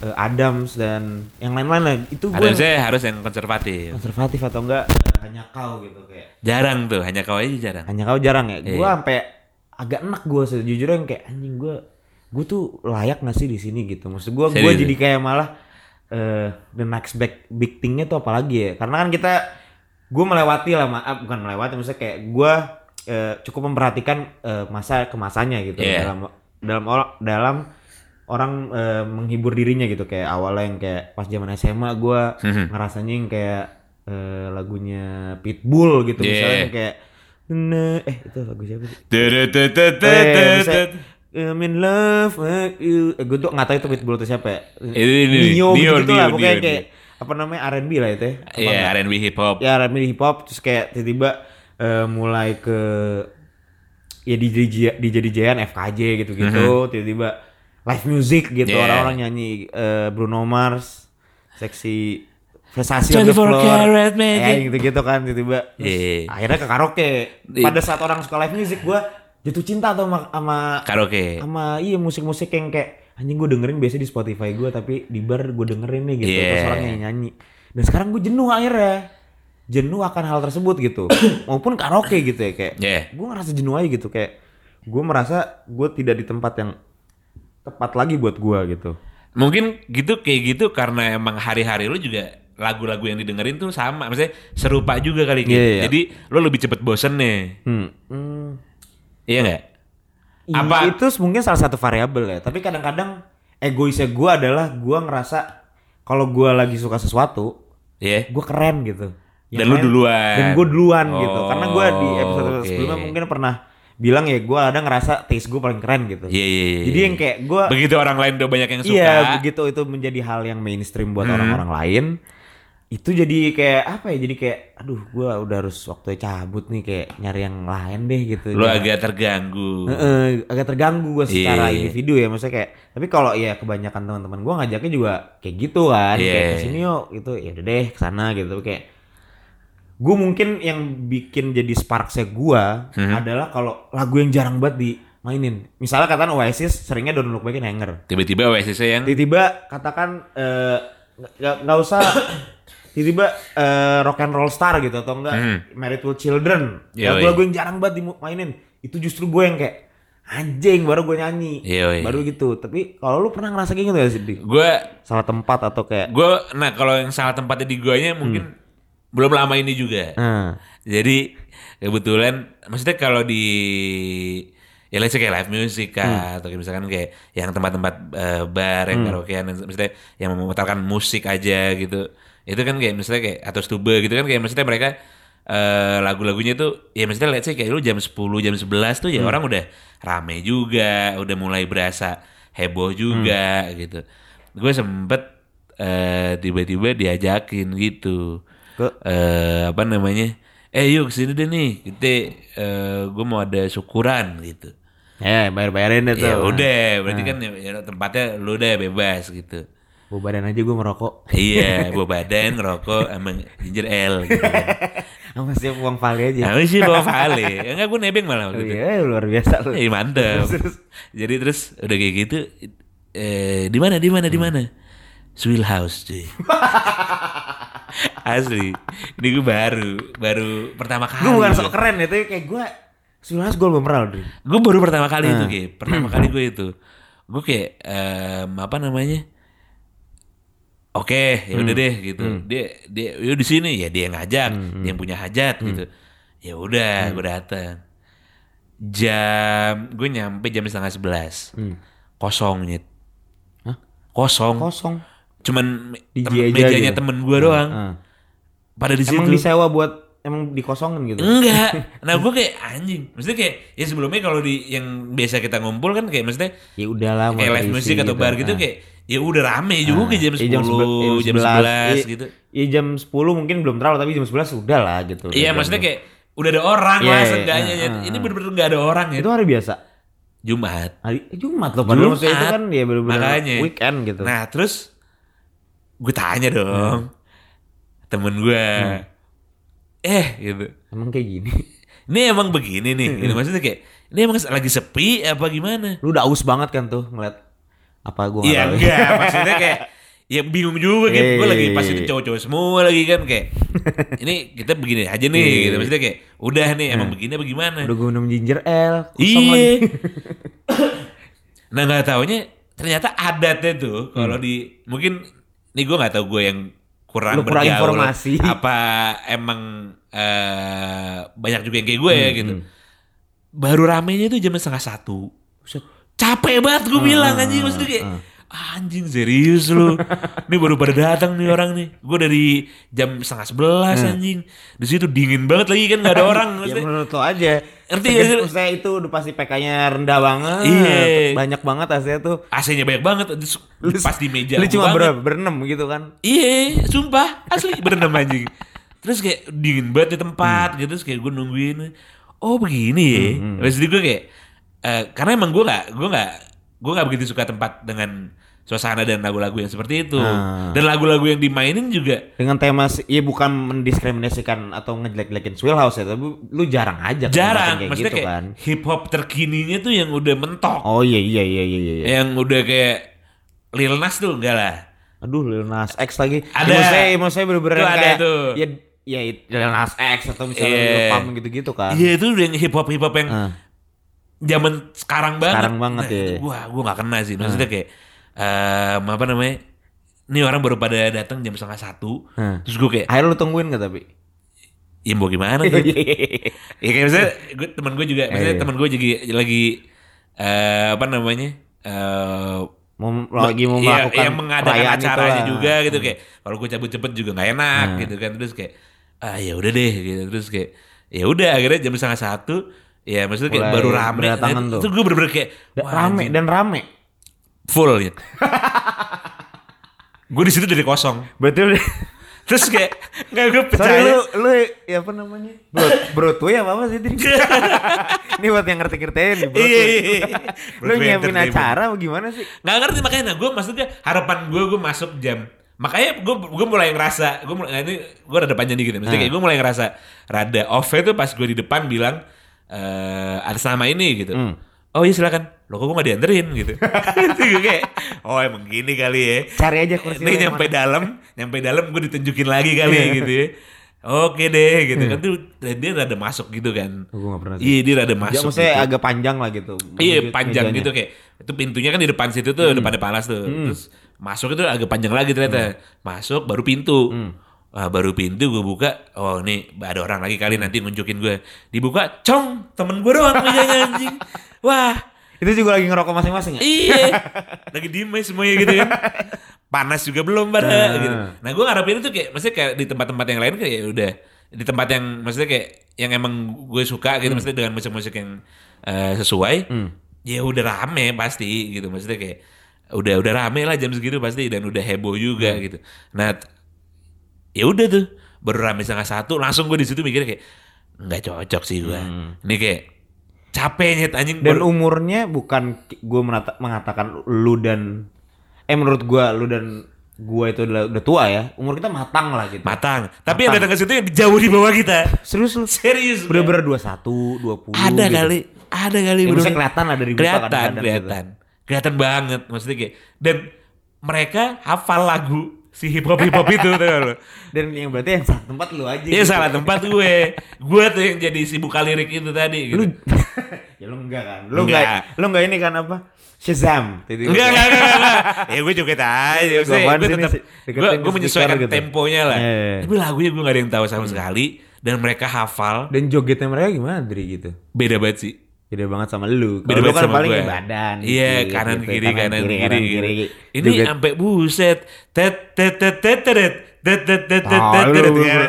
S2: eh, Adams dan yang lain-lain lah itu gue
S1: saya harus yang konservatif.
S2: konservatif atau enggak eh, hanya kau gitu kayak
S1: Jarang tuh, hanya kau aja jarang.
S2: hanya kau jarang ya gue
S1: Iya.
S2: sampai agak enak gue sejujurnya yang kayak anjing gue gue tuh layak gak sih di sini gitu maksud gue gue jadi kayak malah eh the next big big thingnya tuh apalagi ya karena kan kita gue melewati lah maaf bukan melewati maksudnya kayak gue eh, cukup memperhatikan eh, masa ke masanya gitu
S1: Iya.
S2: dalam dalam dalam orang eh, menghibur dirinya gitu kayak awalnya yang kayak pas zaman SMA gue
S1: Mhm.
S2: ngerasanya yang kayak eh, lagunya Pitbull gitu
S1: Iya.
S2: misalnya yang kayak Nah, eh itu lagu siapa sih? Eh, I'm in love with you. Eh, gue tuh nggak tahu itu Pitbull itu siapa ya.
S1: Ini,
S2: Nio,
S1: Nio,
S2: gitu lah
S1: Nio,
S2: pokoknya
S1: Nio,
S2: kayak apa namanya R&B lah itu ya.
S1: Iya,
S2: enggak?
S1: R&B hip hop.
S2: Ya R&B hip hop terus kayak tiba-tiba eh, mulai ke ya DJ DJ DJ-an FKJ gitu-gitu, tiba-tiba live music gitu.
S1: Yeah.
S2: orang-orang nyanyi eh, Bruno Mars, seksi Versace on the
S1: 24
S2: floor,
S1: karat
S2: ya
S1: magic.
S2: gitu-gitu kan tiba-tiba. Terus
S1: Iya.
S2: Akhirnya ke karaoke. Pada saat orang suka live music gua jatuh cinta tuh sama sama,
S1: Karaoke.
S2: sama iya musik-musik yang kayak anjing gue dengerin biasa di Spotify gua tapi di bar gue dengerin nih gitu
S1: Iya.
S2: terus orang yang nyanyi. Dan sekarang gue jenuh akhirnya. Jenuh akan hal tersebut gitu. Maupun karaoke gitu ya kayak.
S1: Iya.
S2: Gue ngerasa jenuh aja gitu kayak gue merasa gue tidak di tempat yang tepat lagi buat gua gitu.
S1: Mungkin gitu kayak gitu karena emang hari-hari lu juga lagu-lagu yang didengerin tuh sama, maksudnya serupa juga kali gitu.
S2: Iya, iya.
S1: Jadi lu lebih cepet bosen nih.
S2: Hmm. Hmm.
S1: Iya nggak?
S2: Apa
S1: Apa-
S2: itu mungkin salah satu variabel ya. Tapi kadang-kadang egoisnya gue adalah gue ngerasa kalau gue lagi suka sesuatu,
S1: Iya.
S2: gue keren gitu.
S1: Dan lu duluan.
S2: Dan gue duluan gitu.
S1: Oh,
S2: Karena gue di episode
S1: oke.
S2: sebelumnya mungkin pernah bilang ya gue ada ngerasa taste gue paling keren gitu.
S1: Iya, iya, iya.
S2: Jadi yang kayak gue
S1: begitu orang lain udah banyak yang suka.
S2: Iya, begitu itu menjadi hal yang mainstream buat
S1: Hmm.
S2: orang-orang lain. Itu jadi kayak apa ya? Jadi kayak aduh, gua udah harus waktu cabut nih kayak nyari yang lain deh gitu.
S1: Lu
S2: Jangan-
S1: agak terganggu.
S2: Heeh, agak terganggu gue secara
S1: Iya.
S2: individu ya maksudnya kayak tapi kalau ya kebanyakan teman-teman gue ngajaknya juga kayak gitu kan
S1: Iya.
S2: kayak ke sini yuk gitu ya udah deh ke sana gitu kayak gue mungkin yang bikin jadi sparksnya gue
S1: Hmm.
S2: adalah kalau lagu yang jarang banget dimainin. Misalnya katakan Oasis seringnya Don't Look Back in Anger.
S1: Tiba-tiba WCC yang
S2: tiba-tiba katakan eh, nggak nggak usah tiba-tiba eh, rock and roll star gitu atau enggak
S1: Hmm.
S2: Married with Children. Lagu-lagu yang jarang banget dimainin itu justru gue yang kayak anjing baru gue nyanyi.
S1: Yoi.
S2: baru gitu. Tapi kalau lu pernah ngerasa kayak gitu gak sih
S1: gue
S2: salah tempat atau kayak
S1: gue nah kalau yang salah tempatnya di guanya mungkin belum lama ini juga.
S2: nah,
S1: Jadi kebetulan maksudnya kalau di ya let's say kayak live music kah atau kayak misalkan kayak yang tempat-tempat eh, bar yang karaokean yang maksudnya yang memutarkan musik aja gitu. Itu kan kayak misalnya kayak atau stube gitu kan kayak maksudnya mereka eh, lagu-lagunya tuh ya maksudnya let's say kayak lu jam 10 jam 11 tuh ya orang udah rame juga, udah mulai berasa heboh juga gitu. Gue sempet eh, tiba-tiba diajakin gitu
S2: Ke-
S1: eh apa namanya eh yuk ke sini deh nih kita eh gue mau ada syukuran gitu
S2: ya bayar bayarin deh tuh
S1: ya udah berarti kan ya, ya tempatnya lu deh bebas gitu
S2: Bawa badan aja gue merokok.
S1: iya, bawa badan, ngerokok, sama ginger ale gitu.
S2: Sama siap uang vale aja.
S1: Nah, sih bawa vale. Enggak, gue nebeng malah
S2: Oh
S1: waktu itu.
S2: iya, luar biasa lu.
S1: Eh, mantep. Jadi terus udah kayak gitu, eh di mana, di mana, di mana? Swill House, cuy. Asli. Ini gue baru, baru pertama kali.
S2: Gue bukan sok keren ya, tapi kayak gue Sulas gue belum pernah.
S1: Gue baru pertama kali itu,
S2: Hmm.
S1: kayak pertama kali gue itu. Gue kayak em, apa namanya? Oke, ya
S2: Hmm.
S1: udah deh gitu. Dia dia yuk di sini ya dia yang ngajak,
S2: Hmm,
S1: dia yang punya hajat gitu. Ya udah, gue datang. Jam gue nyampe jam setengah sebelas. Kosong nyet.
S2: Hmm. Hah?
S1: Kosong.
S2: Kosong.
S1: Cuman
S2: DJ
S1: tem-
S2: aja
S1: mejanya
S2: gitu.
S1: temen gue doang.
S2: Ah.
S1: Pada di situ.
S2: Emang disewa buat emang dikosongin gitu.
S1: Enggak. Nah gue kayak anjing. Maksudnya kayak ya sebelumnya kalau di yang biasa kita ngumpul kan kayak maksudnya
S2: Ya udahlah
S1: kayak live music atau bar gitu
S2: Ah.
S1: kayak ya udah rame juga jam 10,
S2: Ya,
S1: jam, 11
S2: 11,
S1: gitu.
S2: Ya jam 10 mungkin belum terlalu tapi jam 11 sudah lah gitu.
S1: Iya maksudnya kayak udah ada orang
S2: Iya,
S1: lah
S2: iya,
S1: seenggaknya.
S2: iya,
S1: ya.
S2: iya,
S1: Ini
S2: iya.
S1: bener-bener gak ada orang ya.
S2: itu hari biasa.
S1: Jumat.
S2: Hari eh, Jumat loh padahal maksudnya itu
S1: Jumat.
S2: kan ya bener-bener
S1: Makanya.
S2: weekend gitu.
S1: Nah terus gue tanya dong. Temen gue. Eh gitu.
S2: Emang kayak gini.
S1: Ini emang begini nih. Gitu. Maksudnya kayak ini emang lagi sepi apa gimana?
S2: Lu udah aus banget kan tuh ngeliat apa gua nggak
S1: Iya
S2: tahu.
S1: enggak, maksudnya kayak ya bingung juga gitu. Gue lagi pas itu
S2: Eh.
S1: cowok-cowok semua lagi kan kayak ini kita begini aja nih gitu. Maksudnya kayak udah nih emang begini apa gimana?
S2: Udah gua minum ginger ale. kosong
S1: Iya. nah nggak taunya ternyata adatnya tuh kalau
S2: Hmm.
S1: di mungkin nih gue nggak tahu gue yang kurang
S2: Lu kurang
S1: bergaul
S2: informasi.
S1: apa emang eh, banyak juga yang kayak gue
S2: Hmm,
S1: ya gitu. Baru ramenya itu jam setengah satu. Capek banget gue
S2: Hmm,
S1: bilang anjing maksudnya kayak anjing serius lu. Ini baru pada datang nih orang nih. Gue dari jam setengah sebelas anjing. Di situ dingin banget lagi kan nggak ada orang.
S2: Hmm. ya menurut lo aja.
S1: Ngerti sih?
S2: Maksudnya itu udah pasti PK-nya rendah banget.
S1: Iya.
S2: Banyak banget hasilnya tuh.
S1: AC-nya banyak banget. Terus pas di meja.
S2: Lu cuma ber berenam gitu kan.
S1: Iya, sumpah asli berenam anjing. Terus kayak dingin banget di tempat gitu, terus kayak gue nungguin. Oh begini ya. Terus jadi gue kayak, eh, karena emang gue gak, gue gak, gue gak begitu suka tempat dengan suasana dan lagu-lagu yang seperti itu.
S2: Ah.
S1: Dan lagu-lagu yang dimainin juga.
S2: Dengan tema ya bukan mendiskriminasikan atau ngejelek-jelekin Swill House ya, tapi lu jarang aja yang
S1: Jarang,
S2: kayak
S1: maksudnya
S2: gitu
S1: kayak
S2: kan.
S1: hip hop terkininya tuh yang udah mentok,
S2: Oh iya iya iya iya iya.
S1: yang udah kayak Lil Nas tuh enggak lah.
S2: Aduh Lil Nas X lagi.
S1: Ada.
S2: Ya, maksudnya, maksudnya bener-bener yang
S1: ada
S2: kayak
S1: tuh.
S2: ya ya Lil Nas X atau misalnya
S1: Iya.
S2: Lil Pump gitu-gitu kan.
S1: Iya itu udah yang hip hop hip hop yang
S2: Ah.
S1: zaman sekarang banget.
S2: Sekarang banget,
S1: nah,
S2: ya.
S1: itu Gua gua gak kena sih. Maksudnya kayak em, apa namanya? Ini orang baru pada datang jam setengah satu.
S2: Hmm.
S1: Terus gue kayak,
S2: Akhirnya lu tungguin gak tapi?
S1: ya mau gimana
S2: Iya,
S1: gitu. ya kayak misalnya gue, temen gue juga, misalnya
S2: Iya.
S1: temen gue juga lagi eh, apa namanya? eh
S2: mau lagi mau
S1: iya,
S2: melakukan
S1: yang mengadakan acaranya juga gitu kayak kalau gue cabut cepet juga nggak enak
S2: Hmm.
S1: gitu kan terus kayak ah ya udah deh gitu terus kayak ya udah akhirnya jam setengah satu ya maksudnya kayak
S2: Mulai
S1: baru rame
S2: berdatangan
S1: Nah,
S2: tuh.
S1: itu gue bener-bener kayak
S2: rame
S1: anjing,
S2: dan rame.
S1: Full ya gue di situ dari kosong
S2: Berarti
S1: terus kayak nggak gue
S2: Sorry
S1: percaya
S2: lu lu ya apa namanya? Bro, Broadway apa apa sih? Ini buat yang ngerti-ngertiin nih Broadway.
S1: Iya, iya, iya.
S2: Lu nyiapin acara apa gimana sih?
S1: nggak ngerti makanya nah gue maksudnya harapan gue gue masuk jam makanya gue gue mulai ngerasa gue mulai nah ini gue rada panjang dikit ya maksudnya kayak gue mulai ngerasa rada off tuh pas gue di depan bilang eh ada sama ini gitu oh iya silakan. Lo kok gue gak dianterin gitu. Itu gue kayak oh emang gini kali ya.
S2: Cari aja kursi
S1: ini nyampe dalam nyampe dalam gue ditunjukin lagi kali gitu ya. Oke deh gitu. Kan tuh dia rada masuk gitu kan.
S2: Gue gak pernah sih.
S1: iya dia rada
S2: Ya,
S1: masuk
S2: maksudnya
S1: gitu.
S2: agak panjang lah gitu.
S1: Iya panjang
S2: mejanya.
S1: gitu kayak itu pintunya kan di depan situ tuh depannya palas tuh. Terus masuk itu agak panjang lagi ternyata. Masuk baru pintu Wah, baru pintu gue buka. Oh nih ada orang lagi kali nanti nunjukin gue dibuka cong temen gue doang mejanya anjing. Wah.
S2: Itu juga lagi ngerokok masing-masing ya?
S1: iya. Lagi diem semuanya gitu kan. Panas juga belum pada
S2: Nah.
S1: gitu. Nah gue ngarepin itu kayak maksudnya kayak di tempat-tempat yang lain kayak ya udah. Di tempat yang maksudnya kayak yang emang gue suka gitu maksudnya dengan musik-musik yang eh, sesuai. Ya udah rame pasti gitu maksudnya kayak udah udah rame lah jam segitu pasti dan udah heboh juga gitu. Nah ya udah tuh baru rame setengah satu langsung gue di situ mikirnya kayak nggak cocok sih gue ini kayak capek nyet anjing
S2: Dan
S1: baru-
S2: umurnya bukan gue mengatakan lu dan eh menurut gua lu dan gua itu udah, udah tua ya, umur kita matang lah gitu.
S1: Matang. Tapi yang datang ke situ yang jauh di bawah kita.
S2: Serius lu?
S1: Serius.
S2: Bener-bener 21, 20
S1: ada
S2: gitu.
S1: kali. Ada kali.
S2: Ya, maksudnya kelihatan lah dari muka
S1: kelihatan,
S2: gitu.
S1: kelihatan. Kelihatan banget maksudnya kayak dan mereka hafal lagu si hip hop hip hop itu tuh lo.
S2: Dan yang berarti yang salah tempat lu aja.
S1: Dia
S2: gitu.
S1: salah tempat gue. gue tuh yang jadi si buka lirik itu tadi
S2: Lu
S1: gitu.
S2: ya lu enggak kan? Lu
S1: Enggak.
S2: enggak. Lu enggak ini kan apa? Shazam. Tiba-tiba.
S1: Enggak, enggak, enggak, enggak. Ya gue joget aja. Gue
S2: ini
S1: tetap, gue, gue menyesuaikan
S2: gitu.
S1: temponya lah.
S2: Iya, iya.
S1: Tapi lagunya gue gak ada yang tahu sama sekali. Dan mereka hafal.
S2: Dan jogetnya mereka gimana Dri gitu?
S1: Beda banget sih.
S2: Beda banget sama lu.
S1: Beda
S2: lu
S1: banget
S2: kan
S1: sama
S2: paling
S1: gue.
S2: ya badan.
S1: Iya,
S2: dikit,
S1: kanan
S2: gitu.
S1: kiri, kanan kiri.
S2: kanan kiri.
S1: Ini
S2: Joget.
S1: sampai buset. Tet tet tet tet tet tet tet tet tet tet ya.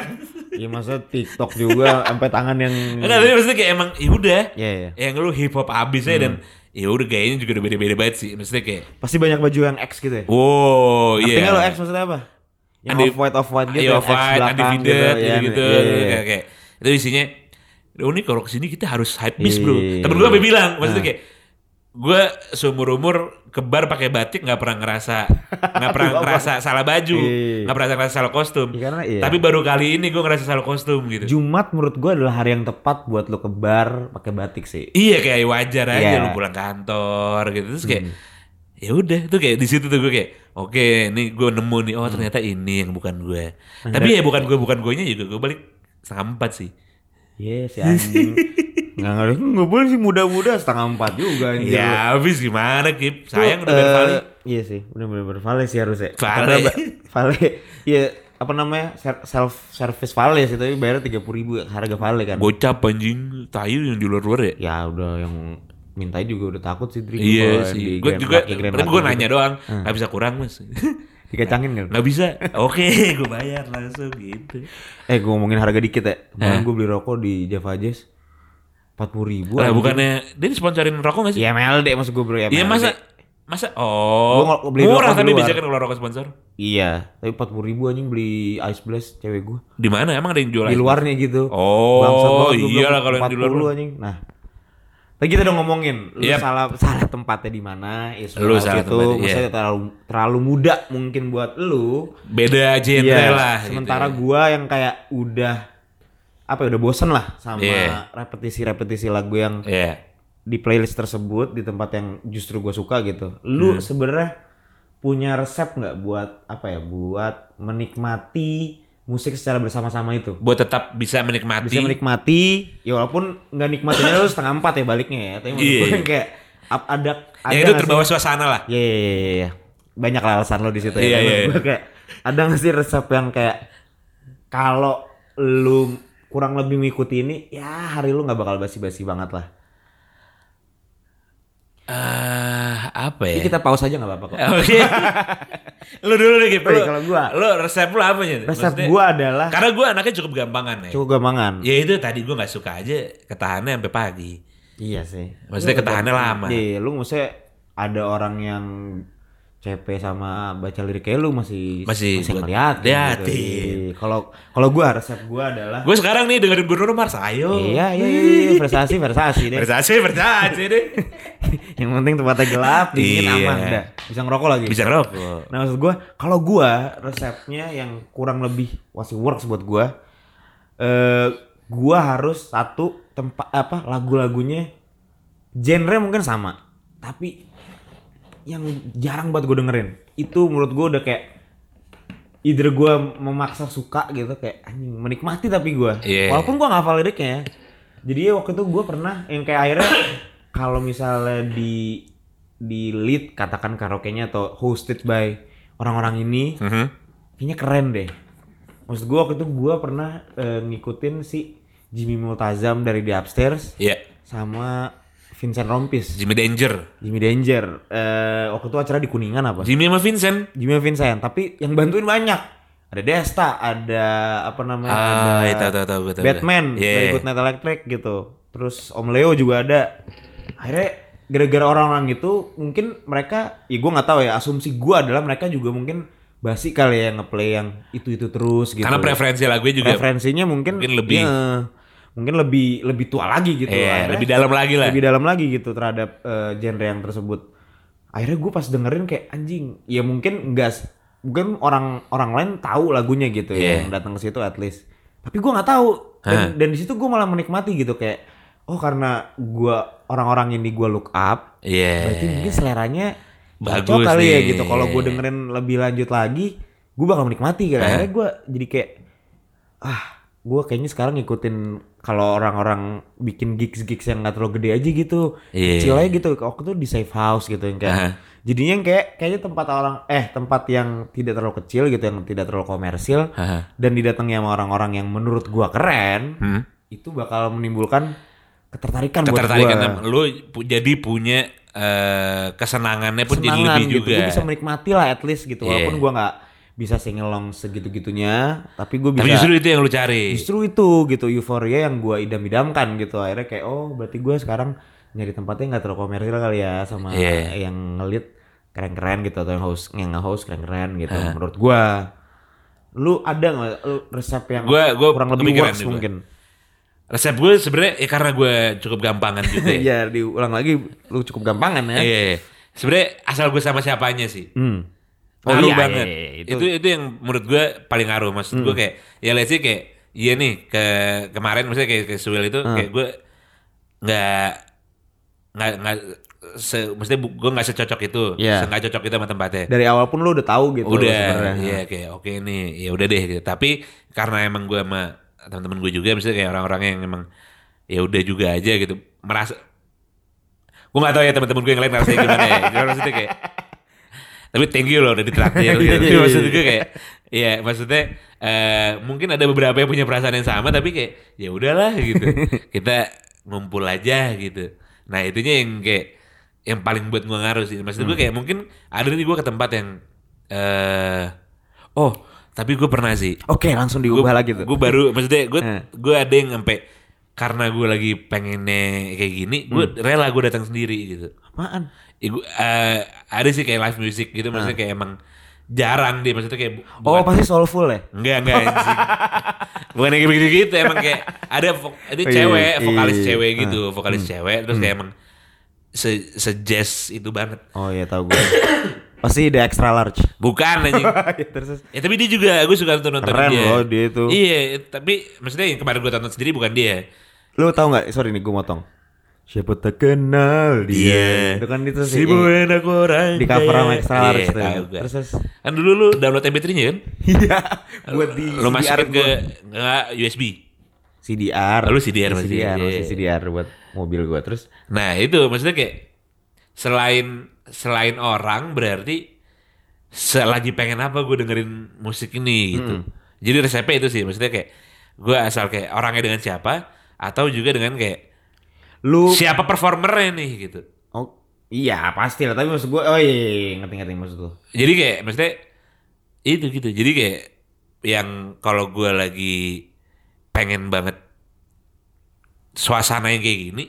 S2: Iya masa TikTok juga sampai tangan yang
S1: Enggak, tapi maksudnya kayak emang ya udah.
S2: Iya, iya.
S1: Yang lu hip hop abis aja dan ya udah gayanya juga udah beda-beda banget sih. Maksudnya kayak
S2: pasti banyak baju yang X gitu ya.
S1: wow, iya.
S2: nggak lo X maksudnya apa? Yang off white off white gitu,
S1: Iya, off white,
S2: belakang
S1: undefeated,
S2: gitu, ya,
S1: gitu,
S2: iya, iya, iya.
S1: Kayak, kayak itu isinya. Oh ini kalau ke sini kita harus hype beast bro.
S2: Iya.
S1: Temen gue sampai bilang, maksudnya kayak gue seumur umur ke bar pakai batik nggak pernah ngerasa nggak pernah ngerasa salah baju
S2: Iya.
S1: nggak pernah ngerasa salah kostum
S2: Iya, karena iya.
S1: tapi baru kali ini gue ngerasa salah kostum gitu
S2: Jumat menurut gua adalah hari yang tepat buat lo ke bar pakai batik sih.
S1: iya kayak wajar aja.
S2: Hmm.
S1: lu pulang kantor gitu terus kayak ya udah tuh kayak di situ tuh gue kayak oke nih gue nemu nih
S2: Hmm.
S1: oh ternyata ini yang bukan gue tapi ya bukan gue bukan gue nya juga gue balik setengah empat sih
S2: Iya si anjing. Nggak ngerti, nggak boleh sih muda-muda setengah empat juga anjir.
S1: ya habis gimana Kip sayang udah Vali
S2: Iya sih, udah bener-bener Vale sih harusnya.
S1: Vale.
S2: Karena Vale, iya apa namanya self service Vale sih tapi bayar tiga puluh ribu harga Vale kan.
S1: gocap anjing tayu yang di luar luar ya
S2: Ya udah yang mintai juga udah takut sih Dri.
S1: Iya sih, gue juga,
S2: Lucky
S1: gue
S2: gitu.
S1: nanya doang, nggak bisa kurang mas,
S2: Dikacangin kan?
S1: nggak bisa, oke, gue bayar langsung gitu.
S2: Eh gue ngomongin harga dikit ya. Kemarin
S1: Eh.
S2: gue beli rokok di Java Jazz empat puluh ribu.
S1: Lah
S2: anjing.
S1: bukannya dia sponsorin rokok nggak sih?
S2: Iya MLD maksud gue bro ya.
S1: Iya
S2: MLD.
S1: masa masa oh
S2: Gua nggak- beli
S1: murah tapi biasanya kan kalau rokok sponsor
S2: Iya, tapi empat puluh ribu anjing beli Ice Blast cewek gue.
S1: di mana emang ada yang jual
S2: Di luarnya gitu.
S1: Oh, iyalah
S2: bilang,
S1: kalau yang di luar
S2: 40 anjing. Nah, tadi kita udah ngomongin lu
S1: Yep.
S2: salah salah tempatnya di mana. Isu
S1: Lu salah
S2: itu
S1: tempatnya, iya.
S2: terlalu terlalu muda mungkin buat lu.
S1: beda genre
S2: Iya,
S1: lah
S2: Sementara
S1: gitu.
S2: gua yang kayak udah apa ya udah bosen lah sama
S1: Iya.
S2: repetisi-repetisi lagu yang
S1: Iya.
S2: di playlist tersebut di tempat yang justru gue suka gitu. Lu
S1: Hmm.
S2: sebenarnya punya resep nggak buat apa ya? Buat menikmati musik secara bersama-sama itu.
S1: buat tetap bisa menikmati
S2: Bisa menikmati, ya walaupun nggak nikmatinnya lu setengah empat ya baliknya ya. Tapi
S1: Iya.
S2: gue yang kayak ada ada
S1: ya itu terbawa
S2: sih-
S1: suasana lah
S2: Iya, iya, iya, iya. Banyak lah alasan lo di situ
S1: Iya,
S2: ya. Tapi
S1: iya,
S2: menurut gue kayak ada nggak sih resep yang kayak kalau lu kurang lebih mengikuti ini, ya hari lu nggak bakal basi-basi banget lah.
S1: Eh, apa ya
S2: Ini kita pause aja nggak apa-apa kok.
S1: Oke. lu dulu nih, Gip.
S2: Oke,
S1: Lu,
S2: kalau gua.
S1: lu resep lu apa nya?
S2: Resep gua adalah
S1: Karena gua anaknya cukup gampangan ya.
S2: cukup gampangan.
S1: Ya itu tadi gua nggak suka aja ketahannya sampai pagi.
S2: Iya sih.
S1: Maksudnya
S2: Lu
S1: ketahannya lama.
S2: Iya, lu maksudnya ada orang yang CP sama baca liriknya lu masih
S1: Masih
S2: ngeliatin.
S1: liatin.
S2: gitu. Iya. Kalau kalau gua resep gua adalah
S1: Gue sekarang nih dengerin Bruno Mars, ayo.
S2: Iya, iya, iya, iya, versasi, versasi deh.
S1: Bersasi, bersasi deh.
S2: yang penting tempatnya gelap, dingin,
S1: Iya.
S2: aman, udah. Bisa ngerokok lagi.
S1: Bisa ngerokok.
S2: Nah maksud gua, kalau gua resepnya yang kurang lebih masih works buat gua, eh gua harus satu tempat apa lagu-lagunya genre mungkin sama, tapi yang jarang banget gue dengerin itu menurut gua udah kayak either gua memaksa suka gitu kayak anjing menikmati tapi gua
S1: Iya.
S2: walaupun gua nggak hafal liriknya jadi waktu itu gua pernah yang kayak akhirnya kalau misalnya di di lead katakan karaoke-nya atau hosted by orang-orang ini
S1: Mhm.
S2: kayaknya keren deh maksud gua waktu itu gua pernah eh, ngikutin si Jimmy Multazam dari The Upstairs
S1: Iya.
S2: sama Vincent Rompis
S1: Jimmy Danger.
S2: Jimmy Danger. Eh, waktu itu acara di Kuningan apa?
S1: Jimmy sama Vincent.
S2: Jimmy sama Vincent. Tapi yang bantuin banyak. Ada Desta ada apa namanya
S1: Ah,
S2: ada
S1: iya, tahu, tahu, tahu, gue tahu.
S2: Batman
S1: Iya.
S2: dari Good Night Electric gitu. Terus Om Leo juga ada. Akhirnya gara-gara orang-orang itu mungkin mereka ya gue nggak tahu ya asumsi gue adalah mereka juga mungkin basi kali ya ngeplay yang itu itu terus gitu.
S1: Karena preferensi lagunya juga
S2: preferensinya mungkin
S1: mungkin lebih-
S2: iya, mungkin lebih lebih tua lagi gitu
S1: Iya,
S2: Akhirnya-
S1: lebih dalam lagi lah.
S2: lebih dalam lagi gitu terhadap eh, genre yang tersebut akhirnya gue pas dengerin kayak anjing ya mungkin enggak mungkin orang orang lain tahu lagunya gitu
S1: Iya.
S2: ya, yang datang ke situ at least. Tapi gue nggak tahu. Dan, dan di situ gue malah menikmati gitu kayak oh karena gua orang-orang ini gua look up,
S1: Iya.
S2: berarti mungkin seleranya
S1: Bagus
S2: kali ya gitu. Kalau gue dengerin lebih lanjut lagi, gue bakal menikmati. Akhirnya gue jadi kayak ah, gue kayaknya sekarang ngikutin kalau orang-orang bikin gigs-gigs yang nggak terlalu gede aja gitu,
S1: Iya.
S2: kecil aja gitu. Waktu itu di safe house gitu yang kayak.
S1: Aha.
S2: Jadinya yang kayak kayaknya tempat orang eh tempat yang tidak terlalu kecil gitu yang tidak terlalu komersil
S1: Aha.
S2: dan didatangi sama orang-orang yang menurut gua keren
S1: Hmm?
S2: itu bakal menimbulkan ketertarikan,
S1: Ketertarikan
S2: buat
S1: lu pu- jadi punya eh, kesenangannya pun jadi
S2: Kesenangan
S1: lebih
S2: gitu.
S1: juga.
S2: Gua bisa menikmati lah at least gitu
S1: Iya.
S2: walaupun gua nggak bisa singelong segitu-gitunya tapi gue bisa
S1: Tapi justru itu yang lu cari.
S2: justru itu gitu euforia yang gua idam-idamkan gitu akhirnya kayak oh berarti gua sekarang nyari tempatnya nggak terlalu komersil kali ya sama
S1: Iya.
S2: yang ngelit keren-keren gitu atau yang host yang nge-host keren-keren gitu menurut gua lu ada nggak resep yang
S1: Gua- gua
S2: kurang lebih
S1: kepikiran
S2: works
S1: gua.
S2: mungkin
S1: Resep gue sebenarnya ya karena gue cukup gampangan juga ya.
S2: Iya diulang lagi lu cukup gampangan ya
S1: Iya. Sebenarnya asal gue sama siapanya sih.
S2: hmm.
S1: Ngaruh
S2: iya,
S1: banget.
S2: iya, iya,
S1: itu. itu yang menurut gue paling ngaruh. Maksud gue kayak ya let's say kayak iya nih ke kemarin misalnya kayak ke Suel itu kayak gue nggak nggak nggak se, maksudnya gue nggak secocok itu,
S2: Iya.
S1: nggak cocok itu sama tempatnya.
S2: dari awal pun lu udah tahu gitu
S1: udah iya kayak oke nih ya udah deh gitu tapi karena emang gue sama teman-teman gue juga misalnya kayak orang-orang yang emang ya udah juga aja gitu merasa gue nggak tahu ya teman-teman gue yang lain rasanya gimana ya cuma maksudnya kayak tapi thank you loh udah ditraktir gitu. Tapi maksud gue kayak ya maksudnya eh, mungkin ada beberapa yang punya perasaan yang sama tapi kayak ya udahlah gitu. Kita ngumpul aja gitu. Nah itunya yang kayak yang paling buat gue ngaruh sih. Maksud gue kayak mungkin ada nih gue ke tempat yang eh oh tapi gue pernah sih.
S2: Oke langsung diubah lagi tuh.
S1: gue baru maksudnya gue
S2: Eh.
S1: gue ada yang sampai karena gue lagi pengennya kayak gini gue
S2: Hmm.
S1: rela gue datang sendiri gitu
S2: apaan
S1: Ya, gua, eh, ada sih kayak live music gitu maksudnya kayak emang jarang deh maksudnya kayak
S2: Ah. oh pasti soulful ya
S1: enggak enggak anjing bukan yang gitu gitu emang kayak ada
S2: Oh, iya,
S1: cewek
S2: iya,
S1: vokalis
S2: iya.
S1: cewek
S2: Ah.
S1: gitu vokalis cewek terus kayak emang se, se jazz itu banget
S2: oh iya tahu gue pasti the extra large
S1: bukan anjing
S2: terus
S1: Ya tapi dia juga, gue suka nonton nonton
S2: Keren
S1: dia.
S2: loh dia itu.
S1: Iya, tapi maksudnya yang kemarin gue tonton sendiri bukan dia.
S2: Lu tahu nggak sorry nih gue motong siapa tak kenal dia itu kan itu
S1: si
S2: sih
S1: enak orang.
S2: di cover sama extra large
S1: Iya,
S2: tuh.
S1: tahu gua.
S2: terus terus
S1: Kan dulu lu download MP3-nya kan?
S2: iya buat di
S1: Lu masukin
S2: CDR
S1: ke enggak USB.
S2: CDR
S1: Lalu CDR
S2: Di
S1: masih,
S2: CDR
S1: iya.
S2: masih CDR buat mobil gua terus
S1: Nah, itu maksudnya kayak selain selain orang berarti selagi pengen apa gue dengerin musik ini gitu. Jadi resepnya itu sih, maksudnya kayak gue asal kayak orangnya dengan siapa atau juga dengan kayak
S2: lu
S1: siapa performernya nih gitu.
S2: oh iya pasti lah tapi maksud gua oh iya, iya, iya, ngerti ngerti maksud lu
S1: Jadi kayak maksudnya itu gitu. Jadi kayak yang kalau gue lagi pengen banget suasana yang kayak gini,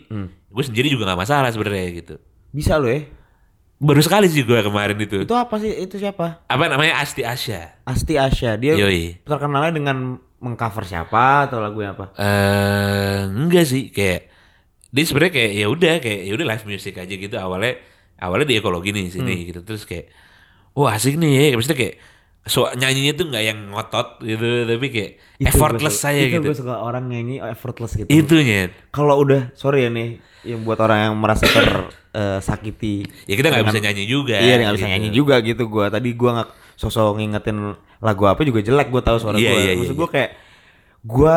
S1: gue sendiri juga nggak masalah sebenarnya gitu.
S2: bisa lu ya
S1: Baru sekali sih gue kemarin itu.
S2: itu apa sih itu siapa
S1: Apa namanya Asti Asya?
S2: Asti Asya dia
S1: Yoi.
S2: terkenalnya dengan mengcover siapa atau lagunya apa?
S1: Eh enggak sih kayak dia sebenarnya kayak ya udah kayak ya udah live music aja gitu. Awalnya awalnya di ekologi nih sini
S2: Hmm.
S1: gitu. Terus kayak wah asik nih ya. Maksudnya kayak so nyanyinya tuh nggak yang ngotot gitu tapi kayak
S2: Itu
S1: effortless saya
S2: itu
S1: gitu.
S2: gue suka orang nyanyi effortless gitu.
S1: Itunya
S2: kalau udah sorry ya nih yang buat orang yang merasa tersakiti
S1: ya kita nggak bisa nyanyi juga
S2: iya nggak bisa
S1: gitu.
S2: nyanyi juga gitu. Gua tadi gua nggak sosok ngingetin lagu apa juga jelek gua tahu suara
S1: Iya,
S2: gua
S1: iya,
S2: maksud
S1: iya,
S2: gua kayak gua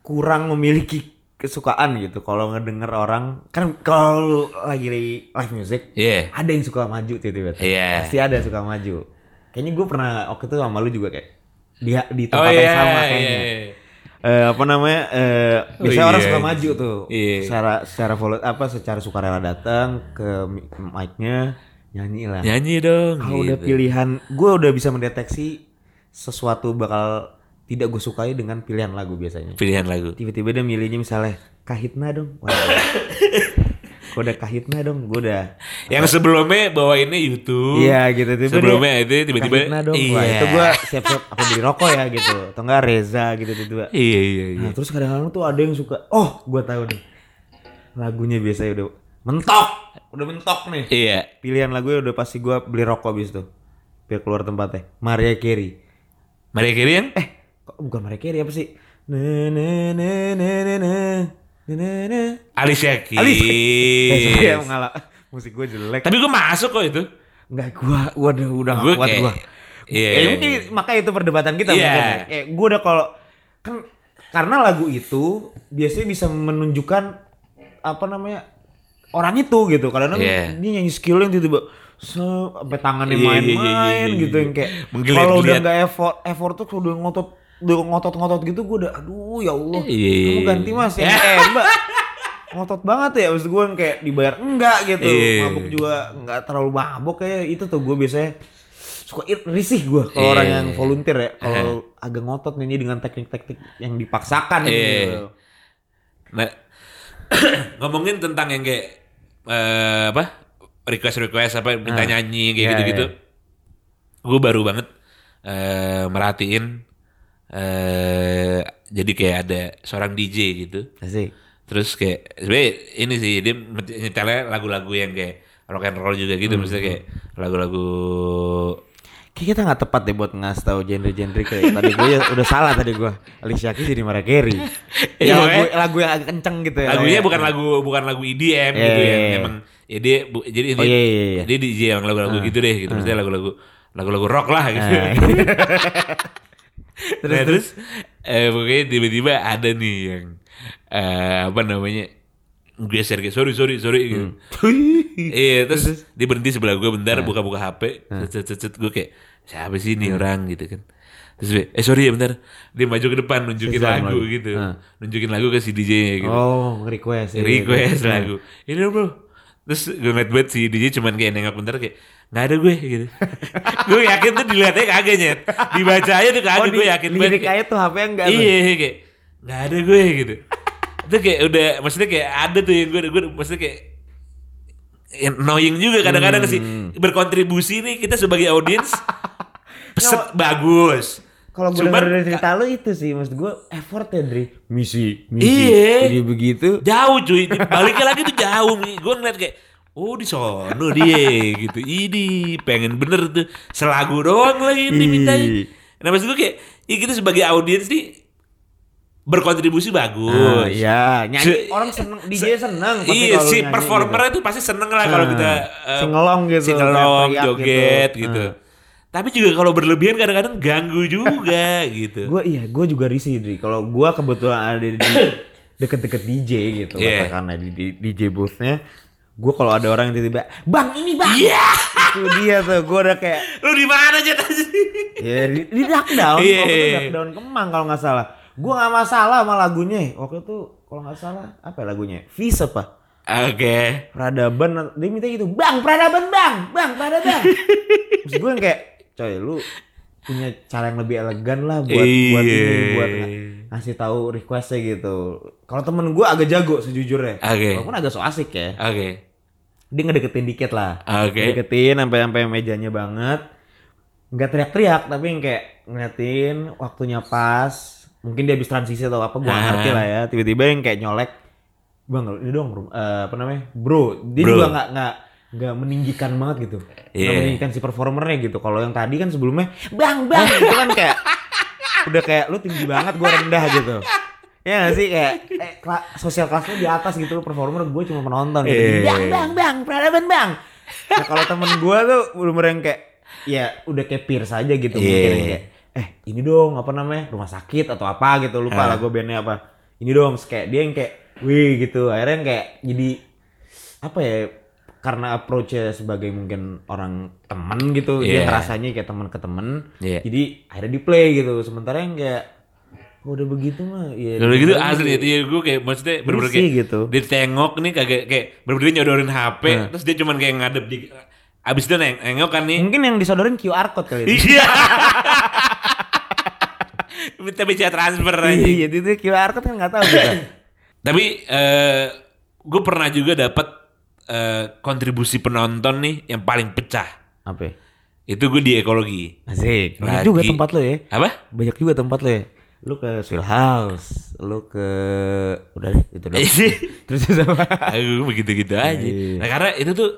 S2: kurang memiliki kesukaan gitu kalau ngedenger orang kan kalau lagi live music
S1: Iya.
S2: ada yang suka maju tiba-tiba
S1: Iya.
S2: pasti ada yang suka maju kayaknya gue pernah waktu itu sama lu juga kayak di di
S1: oh
S2: tempat
S1: iya
S2: yang sama
S1: iya,
S2: kayaknya
S1: iya.
S2: Eh, apa namanya eh
S1: Oh,
S2: biasanya orang
S1: iya.
S2: suka maju tuh
S1: Iya.
S2: secara secara follow apa secara sukarela datang ke mi- mic-nya nyanyi lah.
S1: Nyanyi dong
S2: kalau udah
S1: gitu.
S2: pilihan gue udah bisa mendeteksi sesuatu bakal tidak gue sukai dengan pilihan lagu biasanya.
S1: Pilihan lagu.
S2: Tiba-tiba dia milihnya misalnya kahitna dong. Wah. gue udah kahitna dong. Gue udah.
S1: Yang sebelumnya bawainnya YouTube.
S2: Iya gitu. Tiba
S1: sebelumnya itu tiba-tiba
S2: Kahitna dong. Wah,
S1: iya.
S2: itu gue siap-siap apa beli rokok ya gitu. Atau enggak Reza gitu tiba-tiba
S1: iya iya iya.
S2: Nah, terus kadang-kadang tuh ada yang suka, oh gue tahu deh. Lagunya biasanya udah mentok, udah mentok nih.
S1: Iya.
S2: Pilihan lagu ya udah pasti gue beli rokok abis tuh. Biar keluar tempatnya. Maria Carey.
S1: Maria Carey yang?
S2: Eh, kok bukan Maria Carey apa sih? ne ne ne ne ne ne ne ne
S1: Alicia Keys.
S2: Alicia. Eh, yang ngalah. Musik gue jelek.
S1: Tapi gue masuk kok itu.
S2: Enggak gue, gua udah
S1: gua
S2: kuat
S1: gue.
S2: Iya.
S1: iya
S2: yeah. Eh, iya. makanya itu perdebatan kita yeah. Eh, gue udah kalau kan karena lagu itu biasanya bisa menunjukkan apa namanya orang itu gitu. Kadang
S1: Iya.
S2: dia nyanyi skill yang tiba-tiba sampai tangannya
S1: Iya, iya,
S2: main-main
S1: iya, iya, iya.
S2: gitu yang kayak kalau udah nggak effort effort tuh udah ngotot udah ngotot-ngotot gitu gua udah aduh ya Allah.
S1: Iya, iya,
S2: Kamu
S1: iya.
S2: ganti Mas ya. Eh, Mbak. Ngotot banget ya maksud gue kayak dibayar enggak gitu.
S1: Iya.
S2: Mabuk juga enggak terlalu mabuk kayak itu tuh gue biasanya suka risih gue kalau
S1: Iya.
S2: orang yang volunteer ya kalau agak ngotot nyanyi dengan teknik-teknik yang dipaksakan
S1: Iya.
S2: gitu.
S1: Nah, ngomongin tentang yang kayak eh, apa request request apa minta
S2: Ah,
S1: nyanyi kayak
S2: iya,
S1: gitu-gitu.
S2: iya.
S1: Gue baru banget eh, merhatiin eh jadi kayak ada seorang DJ gitu.
S2: Asik.
S1: Terus kayak sebenarnya ini sih dia nyetelnya lagu-lagu yang kayak rock and roll juga
S2: Hmm,
S1: gitu maksudnya kayak lagu-lagu
S2: Kayak kita nggak tepat deh buat ngasih tahu genre-genre kayak tadi gue ya udah salah tadi gue. Alicia Keys jadi Mariah Carey.
S1: Iya,
S2: ya, lagu, lagu yang agak kenceng gitu ya.
S1: lagunya
S2: Ya.
S1: bukan lagu bukan lagu EDM
S2: Iya,
S1: gitu ya
S2: iya.
S1: emang ya dia bu- jadi
S2: Oh, iya, iya, iya.
S1: dia DJ yang lagu-lagu gitu deh gitu maksudnya lagu-lagu lagu-lagu rock lah gitu
S2: Ah.
S1: terus terus eh pokoknya tiba-tiba ada nih yang eh apa namanya geser geser. Sorry sorry sorry. Gitu. iya terus dia berhenti sebelah gue bentar buka-buka HP cet cet cet, cet. gue kayak siapa sih ini orang? Gitu kan. Terus dia, eh sorry ya bentar. Dia maju ke depan nunjukin
S2: Shazam
S1: lagu gitu.
S2: Ah.
S1: nunjukin lagu ke si DJ gitu.
S2: Oh, request. iya,
S1: request
S2: iya.
S1: lagu. Ini dong bro. Terus gue ngeliat banget si DJ cuman kayak nengok bentar kayak nggak ada gue gitu. Gue yakin tuh dilihatnya kagak nyet. Dibaca aja tuh kagak
S2: Oh,
S1: gue yakin banget
S2: lirik
S1: kayak,
S2: aja tuh HP-nya enggak tuh.
S1: iya kayak nggak ada gue gitu itu kayak udah maksudnya kayak ada tuh yang gue gue maksudnya kayak annoying juga kadang-kadang sih
S2: Hmm.
S1: berkontribusi nih kita sebagai audiens peset bagus
S2: Kalau gue denger dari cerita lu itu sih, maksud gue effort ya Dri. Misi, misi.
S1: Iya.
S2: Jadi begitu.
S1: jauh cuy baliknya lagi tuh jauh nih gue ngeliat kayak oh di sono dia gitu ini pengen bener tuh selagu doang lagi ini mintanya
S2: Ih.
S1: nah maksud gue kayak ya kita sebagai audiens nih berkontribusi bagus
S2: Ah, iya, nyanyi
S1: Si-
S2: orang seneng, DJ seneng pasti
S1: iya si
S2: nyanyi
S1: performernya
S2: gitu.
S1: tuh pasti seneng lah kalau
S2: Ah,
S1: kita eh,
S2: singelong gitu,
S1: singelong
S2: teriak-teriak
S1: joget
S2: gitu.
S1: gitu,
S2: Ah.
S1: tapi juga kalau berlebihan kadang-kadang ganggu juga gitu
S2: Gue iya, gue juga risih Dri. Kalau gue kebetulan ada di deket-deket DJ gitu,
S1: Iya.
S2: katakanlah di, di DJ boothnya, gue kalau ada orang yang tiba-tiba, bang ini bang,
S1: iya
S2: itu dia tuh, gue udah kayak,
S1: lu di mana aja
S2: ya di, di lockdown,
S1: Iya.
S2: waktu itu lockdown Kemang kalau nggak salah. Gue nggak masalah sama lagunya. Waktu itu kalau nggak salah apa ya lagunya? Visa apa?
S1: oke
S2: peradaban dia minta gitu bang peradaban bang bang peradaban terus gue yang kayak coy lu punya cara yang lebih elegan lah buat buat
S1: Iya.
S2: ini buat nga- ngasih tahu requestnya gitu kalau temen gue agak jago sejujurnya
S1: Oke.
S2: walaupun agak so asik ya
S1: oke
S2: dia ngedeketin dikit lah
S1: Oke.
S2: ngedeketin sampai sampai mejanya banget nggak teriak-teriak tapi yang kayak ngeliatin waktunya pas mungkin dia habis transisi atau apa gue
S1: Ah.
S2: ngerti lah ya tiba-tiba yang kayak nyolek bang ini dong bro, Eh, apa namanya bro dia
S1: Bro.
S2: juga nggak nggak nggak meninggikan banget gitu nggak
S1: Iya.
S2: meninggikan si performernya gitu kalau yang tadi kan sebelumnya bang bang itu kan kayak udah kayak lu tinggi banget gue rendah gitu ya gak sih kayak eh, kela- sosial kelasnya di atas gitu lu performer gue cuma penonton gitu
S1: Iya.
S2: bang bang bang peradaban bang nah kalau temen gue tuh yang kayak ya udah kayak peer saja gitu
S1: Iya.
S2: mungkin yang kayak eh ini dong apa namanya rumah sakit atau apa gitu lupa
S1: Ah.
S2: lah gue bandnya apa ini dong kayak dia yang kayak wih gitu akhirnya yang kayak jadi apa ya karena approach-nya sebagai mungkin orang temen gitu dia
S1: Iya.
S2: ngerasanya kayak teman ke temen
S1: Iya.
S2: jadi akhirnya di play gitu sementara yang kayak oh, udah begitu mah ya
S1: Kalau gitu
S2: bener
S1: asli
S2: gitu.
S1: ya gue kayak maksudnya bener-bener
S2: Risih
S1: kayak
S2: gitu.
S1: dia tengok nih kagak kayak bener-bener nyodorin HP
S2: Nah.
S1: terus dia cuman kayak ngadep di abis itu neng nengok kan nih
S2: mungkin yang disodorin QR code kali ini
S1: iya minta bicara transfer aja
S2: iya jadi itu QR code kan nggak tahu kita
S1: tapi eh gue pernah juga dapat eh, kontribusi penonton nih yang paling pecah
S2: apa
S1: itu gue di ekologi
S2: Asik. Banyak
S1: Lagi.
S2: juga tempat lo ya.
S1: apa
S2: Banyak juga tempat lo ya. Lu ke Swill House, lu ke udah deh, itu doang. Terus apa?
S1: Aku begitu-gitu aja.
S2: Iya.
S1: Nah karena itu tuh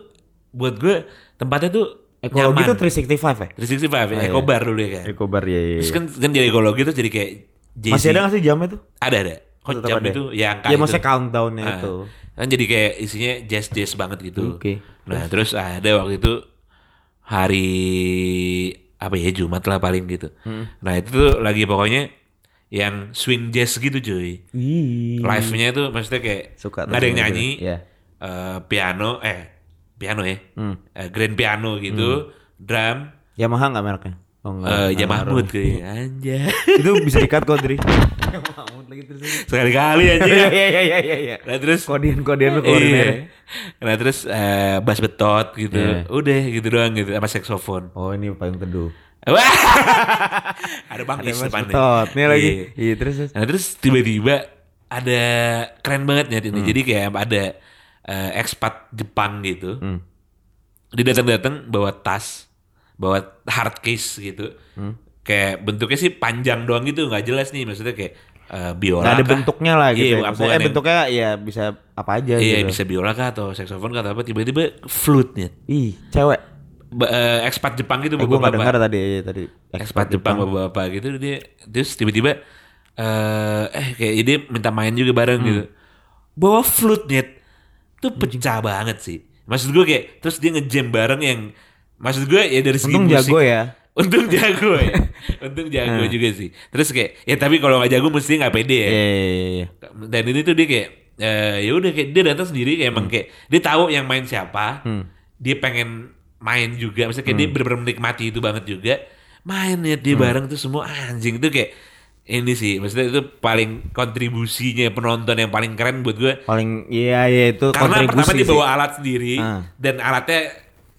S1: buat gue tempatnya tuh
S2: Ekologi
S1: nyaman.
S2: tuh 365 ya?
S1: 365 ya,
S2: iya.
S1: Ekobar dulu ya kan.
S2: Ekobar ya. ya,
S1: Terus
S2: ya.
S1: kan, kan jadi ekologi tuh jadi kayak Jay-Z.
S2: Masih ada gak sih jamnya tuh?
S1: Ada ada. Kok
S2: Tetap
S1: jam
S2: ada.
S1: itu ya angka
S2: Ya
S1: itu.
S2: maksudnya countdownnya
S1: Ah,
S2: itu.
S1: Kan jadi kayak isinya jazz jazz banget gitu.
S2: Oke.
S1: Nah terus ada waktu itu hari apa ya Jumat lah paling gitu.
S2: Hmm.
S1: Nah itu tuh lagi pokoknya yang swing jazz gitu cuy.
S2: Ih.
S1: Live-nya tuh maksudnya kayak
S2: Suka
S1: nggak ada yang nyanyi.
S2: Iya.
S1: eh, piano, eh piano ya,
S2: Hmm.
S1: Eh, grand piano gitu, drum,
S2: Yamaha gak mereknya? Oh enggak.
S1: eh
S2: enggak
S1: ya Mahmud
S2: ngaruh.
S1: kayak anjay.
S2: itu bisa dikat kok, Dri. Mahmud lagi terus.
S1: Sekali-kali aja.
S2: Iya iya iya iya iya.
S1: Nah terus
S2: Kodian-kodian lu keluarin
S1: Iya. Nah terus eh, bass betot gitu.
S2: Iya.
S1: Udah gitu doang gitu sama saxophone.
S2: Oh ini payung teduh.
S1: Wah. ada Bang
S2: Ada
S1: Is depannya.
S2: Betot. Nih lagi.
S1: Iya.
S2: Iya terus. terus.
S1: Nah terus tiba-tiba ada keren banget ya
S2: Hmm.
S1: ini. Jadi kayak ada eh, expat Jepang gitu.
S2: Hmm.
S1: Dia datang-datang bawa tas, bawa hard case gitu.
S2: Hmm.
S1: Kayak bentuknya sih panjang doang gitu, nggak jelas nih maksudnya kayak eh, biola.
S2: Nggak ada
S1: kah?
S2: bentuknya lah gitu.
S1: Iya,
S2: ya. Maksudnya
S1: yang-
S2: bentuknya ya bisa apa aja
S1: Iya
S2: gitu.
S1: bisa biola kah atau saxophone kah atau apa tiba-tiba flute nih.
S2: Ih, cewek.
S1: Ba- eh, expat Jepang gitu
S2: Eh, gue gak
S1: bapak-bapak.
S2: dengar tadi iya, tadi.
S1: expat Jepang bapak-bapak gitu dia terus tiba-tiba eh eh kayak dia minta main juga bareng
S2: Hmm.
S1: gitu. Bawa flute net. Tuh pecah banget sih. Maksud gue kayak terus dia ngejam bareng yang maksud gue ya dari segi
S2: Untung
S1: musik.
S2: jago ya.
S1: Untung jago ya. Untung jago juga sih. Terus kayak ya tapi kalau nggak jago mesti nggak pede ya.
S2: Iya iya iya.
S1: Dan ini tuh dia kayak eh, ya udah kayak dia datang sendiri kayak emang kayak dia tahu yang main siapa. Dia pengen main juga. Maksudnya kayak dia benar-benar menikmati itu banget juga. Main ya dia bareng tuh semua anjing itu kayak ini sih maksudnya itu paling kontribusinya penonton yang paling keren buat gue
S2: Paling iya iya itu
S1: karena
S2: kontribusi
S1: pertama dia bawa alat sendiri
S2: Ah.
S1: dan alatnya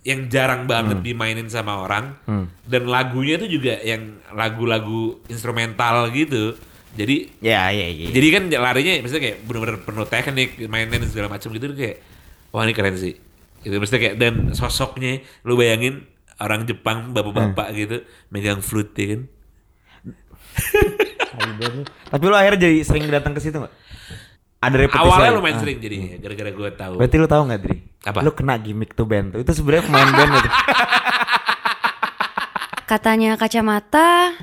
S1: yang jarang banget dimainin sama orang
S2: Hmm.
S1: dan lagunya itu juga yang lagu-lagu instrumental gitu jadi
S2: Ya iya iya.
S1: jadi kan larinya maksudnya kayak bener-bener penuh teknik mainin segala macam gitu kayak wah ini keren sih itu maksudnya kayak dan sosoknya lu bayangin orang Jepang bapak-bapak
S2: Hmm.
S1: gitu megang flute ya kan
S2: Tapi lu akhirnya jadi sering datang ke situ gak? Ada repetisi
S1: awalnya
S2: lagi?
S1: lumayan
S2: Ah.
S1: sering jadinya gara-gara gue tahu
S2: Berarti lu tahu nggak Dri?
S1: Apa?
S2: Lu kena gimmick tuh band tuh. Itu sebenarnya pemain band itu.
S3: Katanya kacamata,